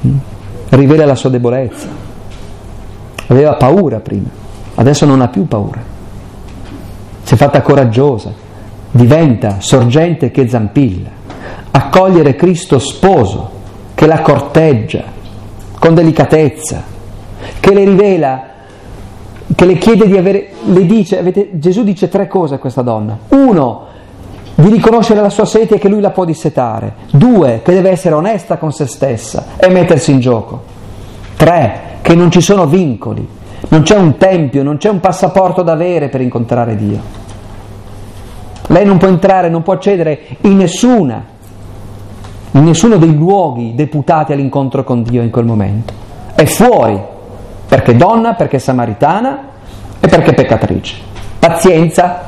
mm? rivela la sua debolezza. Aveva paura prima, adesso non ha più paura. Si è fatta coraggiosa, diventa sorgente che zampilla, accogliere Cristo sposo, che la corteggia con delicatezza, che le rivela, che le chiede di avere, le dice, avete, Gesù dice tre cose a questa donna. Uno, di riconoscere la sua sete e che lui la può dissetare. Due, che deve essere onesta con se stessa e mettersi in gioco. Tre, che non ci sono vincoli, non c'è un tempio, non c'è un passaporto da avere per incontrare Dio. Lei non può entrare, non può accedere in nessuna, in nessuno dei luoghi deputati all'incontro con Dio in quel momento. È fuori, perché donna, perché samaritana e perché peccatrice. Pazienza,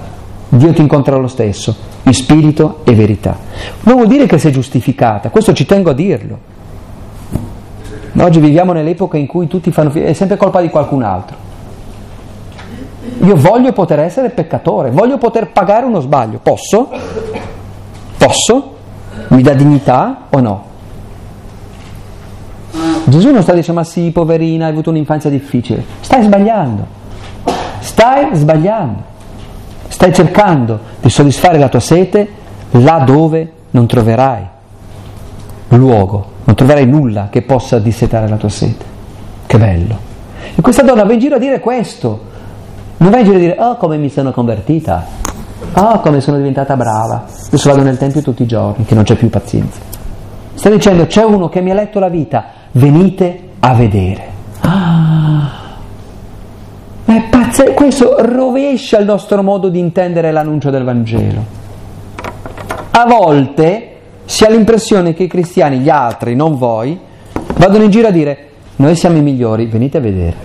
Dio ti incontra lo stesso, in spirito e verità. Non vuol dire che sei giustificata, questo ci tengo a dirlo. Oggi viviamo nell'epoca in cui tutti fanno... è sempre colpa di qualcun altro. Io voglio poter essere peccatore, voglio poter pagare uno sbaglio. Posso? Posso? Mi dà dignità o no? Gesù non sta dicendo ma sì, poverina, hai avuto un'infanzia difficile. Stai sbagliando. Stai sbagliando. Stai cercando di soddisfare la tua sete là dove non troverai luogo, non troverai nulla che possa dissetare la tua sete. Che bello. E questa donna va in giro a dire questo. Non va in giro a dire, oh come mi sono convertita, oh come sono diventata brava, adesso vado nel Tempio tutti i giorni, che non c'è più pazienza. Sta dicendo, c'è uno che mi ha letto la vita, venite a vedere. Ah, è pazzesco, questo rovescia il nostro modo di intendere l'annuncio del Vangelo. A volte si ha l'impressione che i cristiani, gli altri, non voi, vadano in giro a dire noi siamo i migliori, venite a vedere.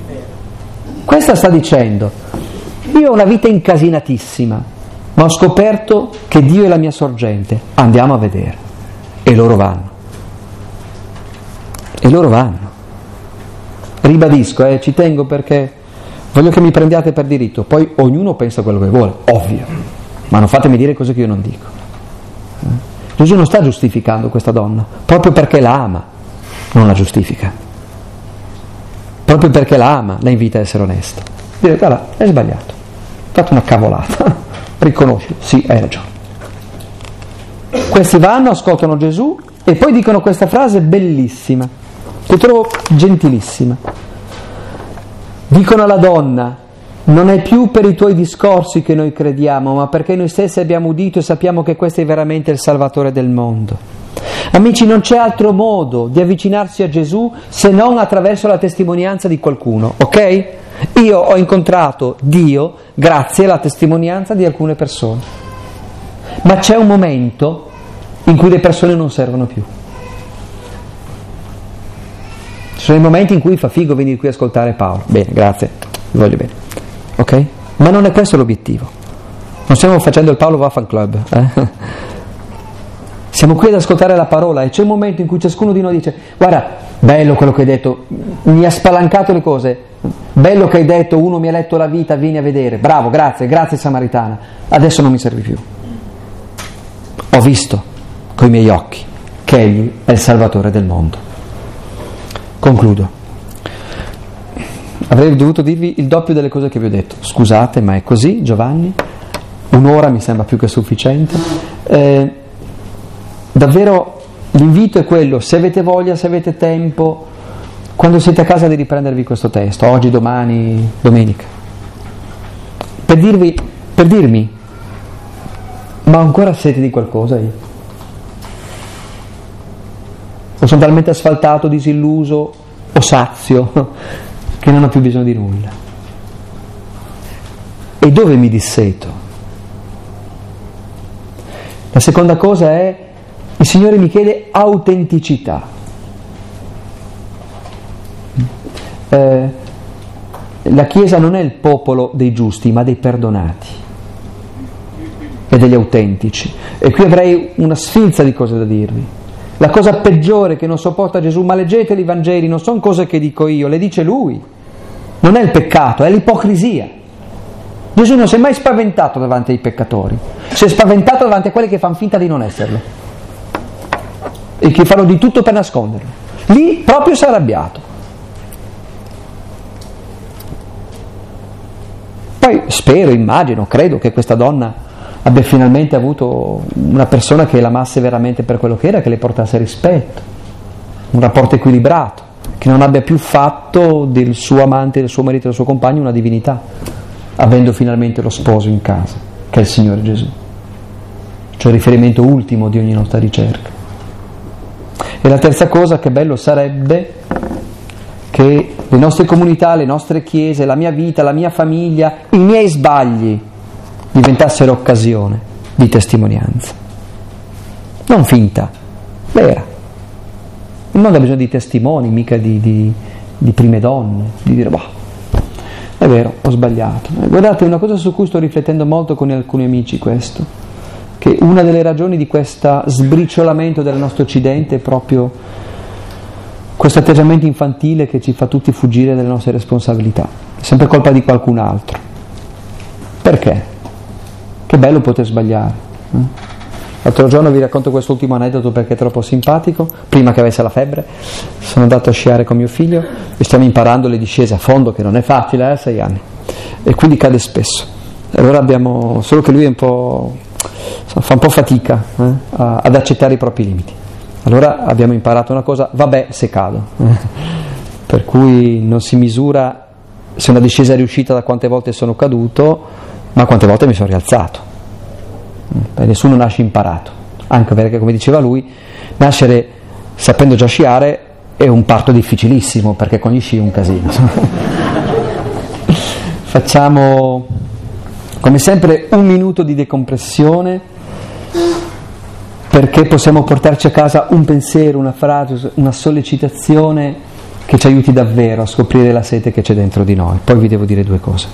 Questa sta dicendo, io ho una vita incasinatissima, ma ho scoperto che Dio è la mia sorgente, andiamo a vedere. E loro vanno. E loro vanno. Ribadisco, eh, ci tengo perché Voglio che mi prendiate per diritto, poi ognuno pensa quello che vuole, ovvio, ma non fatemi dire cose che io non dico. Eh? Gesù non sta giustificando questa donna, proprio perché la ama, non la giustifica. Proprio perché la ama, la invita a essere onesta. Dire, guarda, è sbagliato, ho fatto una cavolata, riconosci, sì, hai ragione. Questi vanno, ascoltano Gesù e poi dicono questa frase bellissima, che trovo gentilissima. Dicono alla donna, non è più per i tuoi discorsi che noi crediamo, ma perché noi stessi abbiamo udito e sappiamo che questo è veramente il Salvatore del mondo. Amici, non c'è altro modo di avvicinarsi a Gesù se non attraverso la testimonianza di qualcuno, ok? Io ho incontrato Dio grazie alla testimonianza di alcune persone, ma c'è un momento in cui le persone non servono più. Ci sono i momenti in cui fa figo venire qui a ascoltare Paolo. Bene, grazie, vi voglio bene. Ok? Ma non è questo l'obiettivo. Non stiamo facendo il Paolo Waffan Club. Eh? Siamo qui ad ascoltare la parola e c'è un momento in cui ciascuno di noi dice guarda, bello quello che hai detto, mi ha spalancato le cose, bello che hai detto, uno mi ha letto la vita, vieni a vedere, bravo, grazie, grazie Samaritana, adesso non mi servi più. Ho visto con i miei occhi che Egli è il Salvatore del mondo. Concludo. Avrei dovuto dirvi il doppio delle cose che vi ho detto. Scusate, ma è così, Giovanni. Un'ora mi sembra più che sufficiente. Eh, davvero l'invito è quello, se avete voglia, se avete tempo, quando siete a casa di riprendervi questo testo, oggi, domani, domenica, per, dirvi, per dirmi, ma ho ancora sete di qualcosa io? O sono talmente asfaltato, disilluso o sazio che non ho più bisogno di nulla? E dove mi disseto? La seconda cosa è il Signore mi chiede autenticità. Eh, la Chiesa non è il popolo dei giusti, ma dei perdonati e degli autentici. E qui avrei una sfilza di cose da dirvi. La cosa peggiore che non sopporta Gesù, ma leggete i Vangeli, non sono cose che dico io, le dice Lui. Non è il peccato, è l'ipocrisia. Gesù non si è mai spaventato davanti ai peccatori, si è spaventato davanti a quelli che fanno finta di non esserlo e che fanno di tutto per nasconderlo. Lì proprio si è arrabbiato. Poi spero, immagino, credo che questa donna abbia finalmente avuto una persona che l'amasse veramente per quello che era, che le portasse rispetto, un rapporto equilibrato, che non abbia più fatto del suo amante, del suo marito, del suo compagno una divinità, avendo finalmente lo sposo in casa, che è il Signore Gesù. Cioè il riferimento ultimo di ogni nostra ricerca. E la terza cosa, che bello sarebbe che le nostre comunità, le nostre chiese, la mia vita, la mia famiglia, i miei sbagli diventassero occasione di testimonianza. Non finta, vera. Il mondo ha bisogno di testimoni, mica di, di, di prime donne, di dire, boh, è vero, ho sbagliato. Guardate, una cosa su cui sto riflettendo molto con alcuni amici questo che una delle ragioni di questo sbriciolamento del nostro Occidente è proprio questo atteggiamento infantile che ci fa tutti fuggire dalle nostre responsabilità. È sempre colpa di qualcun altro. Perché? Che bello poter sbagliare. Eh? L'altro giorno vi racconto quest'ultimo aneddoto perché è troppo simpatico. Prima che avesse la febbre, sono andato a sciare con mio figlio e stiamo imparando le discese a fondo, che non è facile, a eh, sei anni. E quindi cade spesso. Allora abbiamo, solo che lui è un po' fa un po' fatica eh, ad accettare i propri limiti. Allora abbiamo imparato una cosa, vabbè se cado, per cui non si misura se una discesa è riuscita da quante volte sono caduto, ma quante volte mi sono rialzato. Beh, nessuno nasce imparato, anche perché come diceva lui, nascere sapendo già sciare è un parto difficilissimo, perché con gli sci è un casino. Facciamo come sempre un minuto di decompressione perché possiamo portarci a casa un pensiero, una frase, una sollecitazione che ci aiuti davvero a scoprire la sete che c'è dentro di noi. Poi vi devo dire due cose.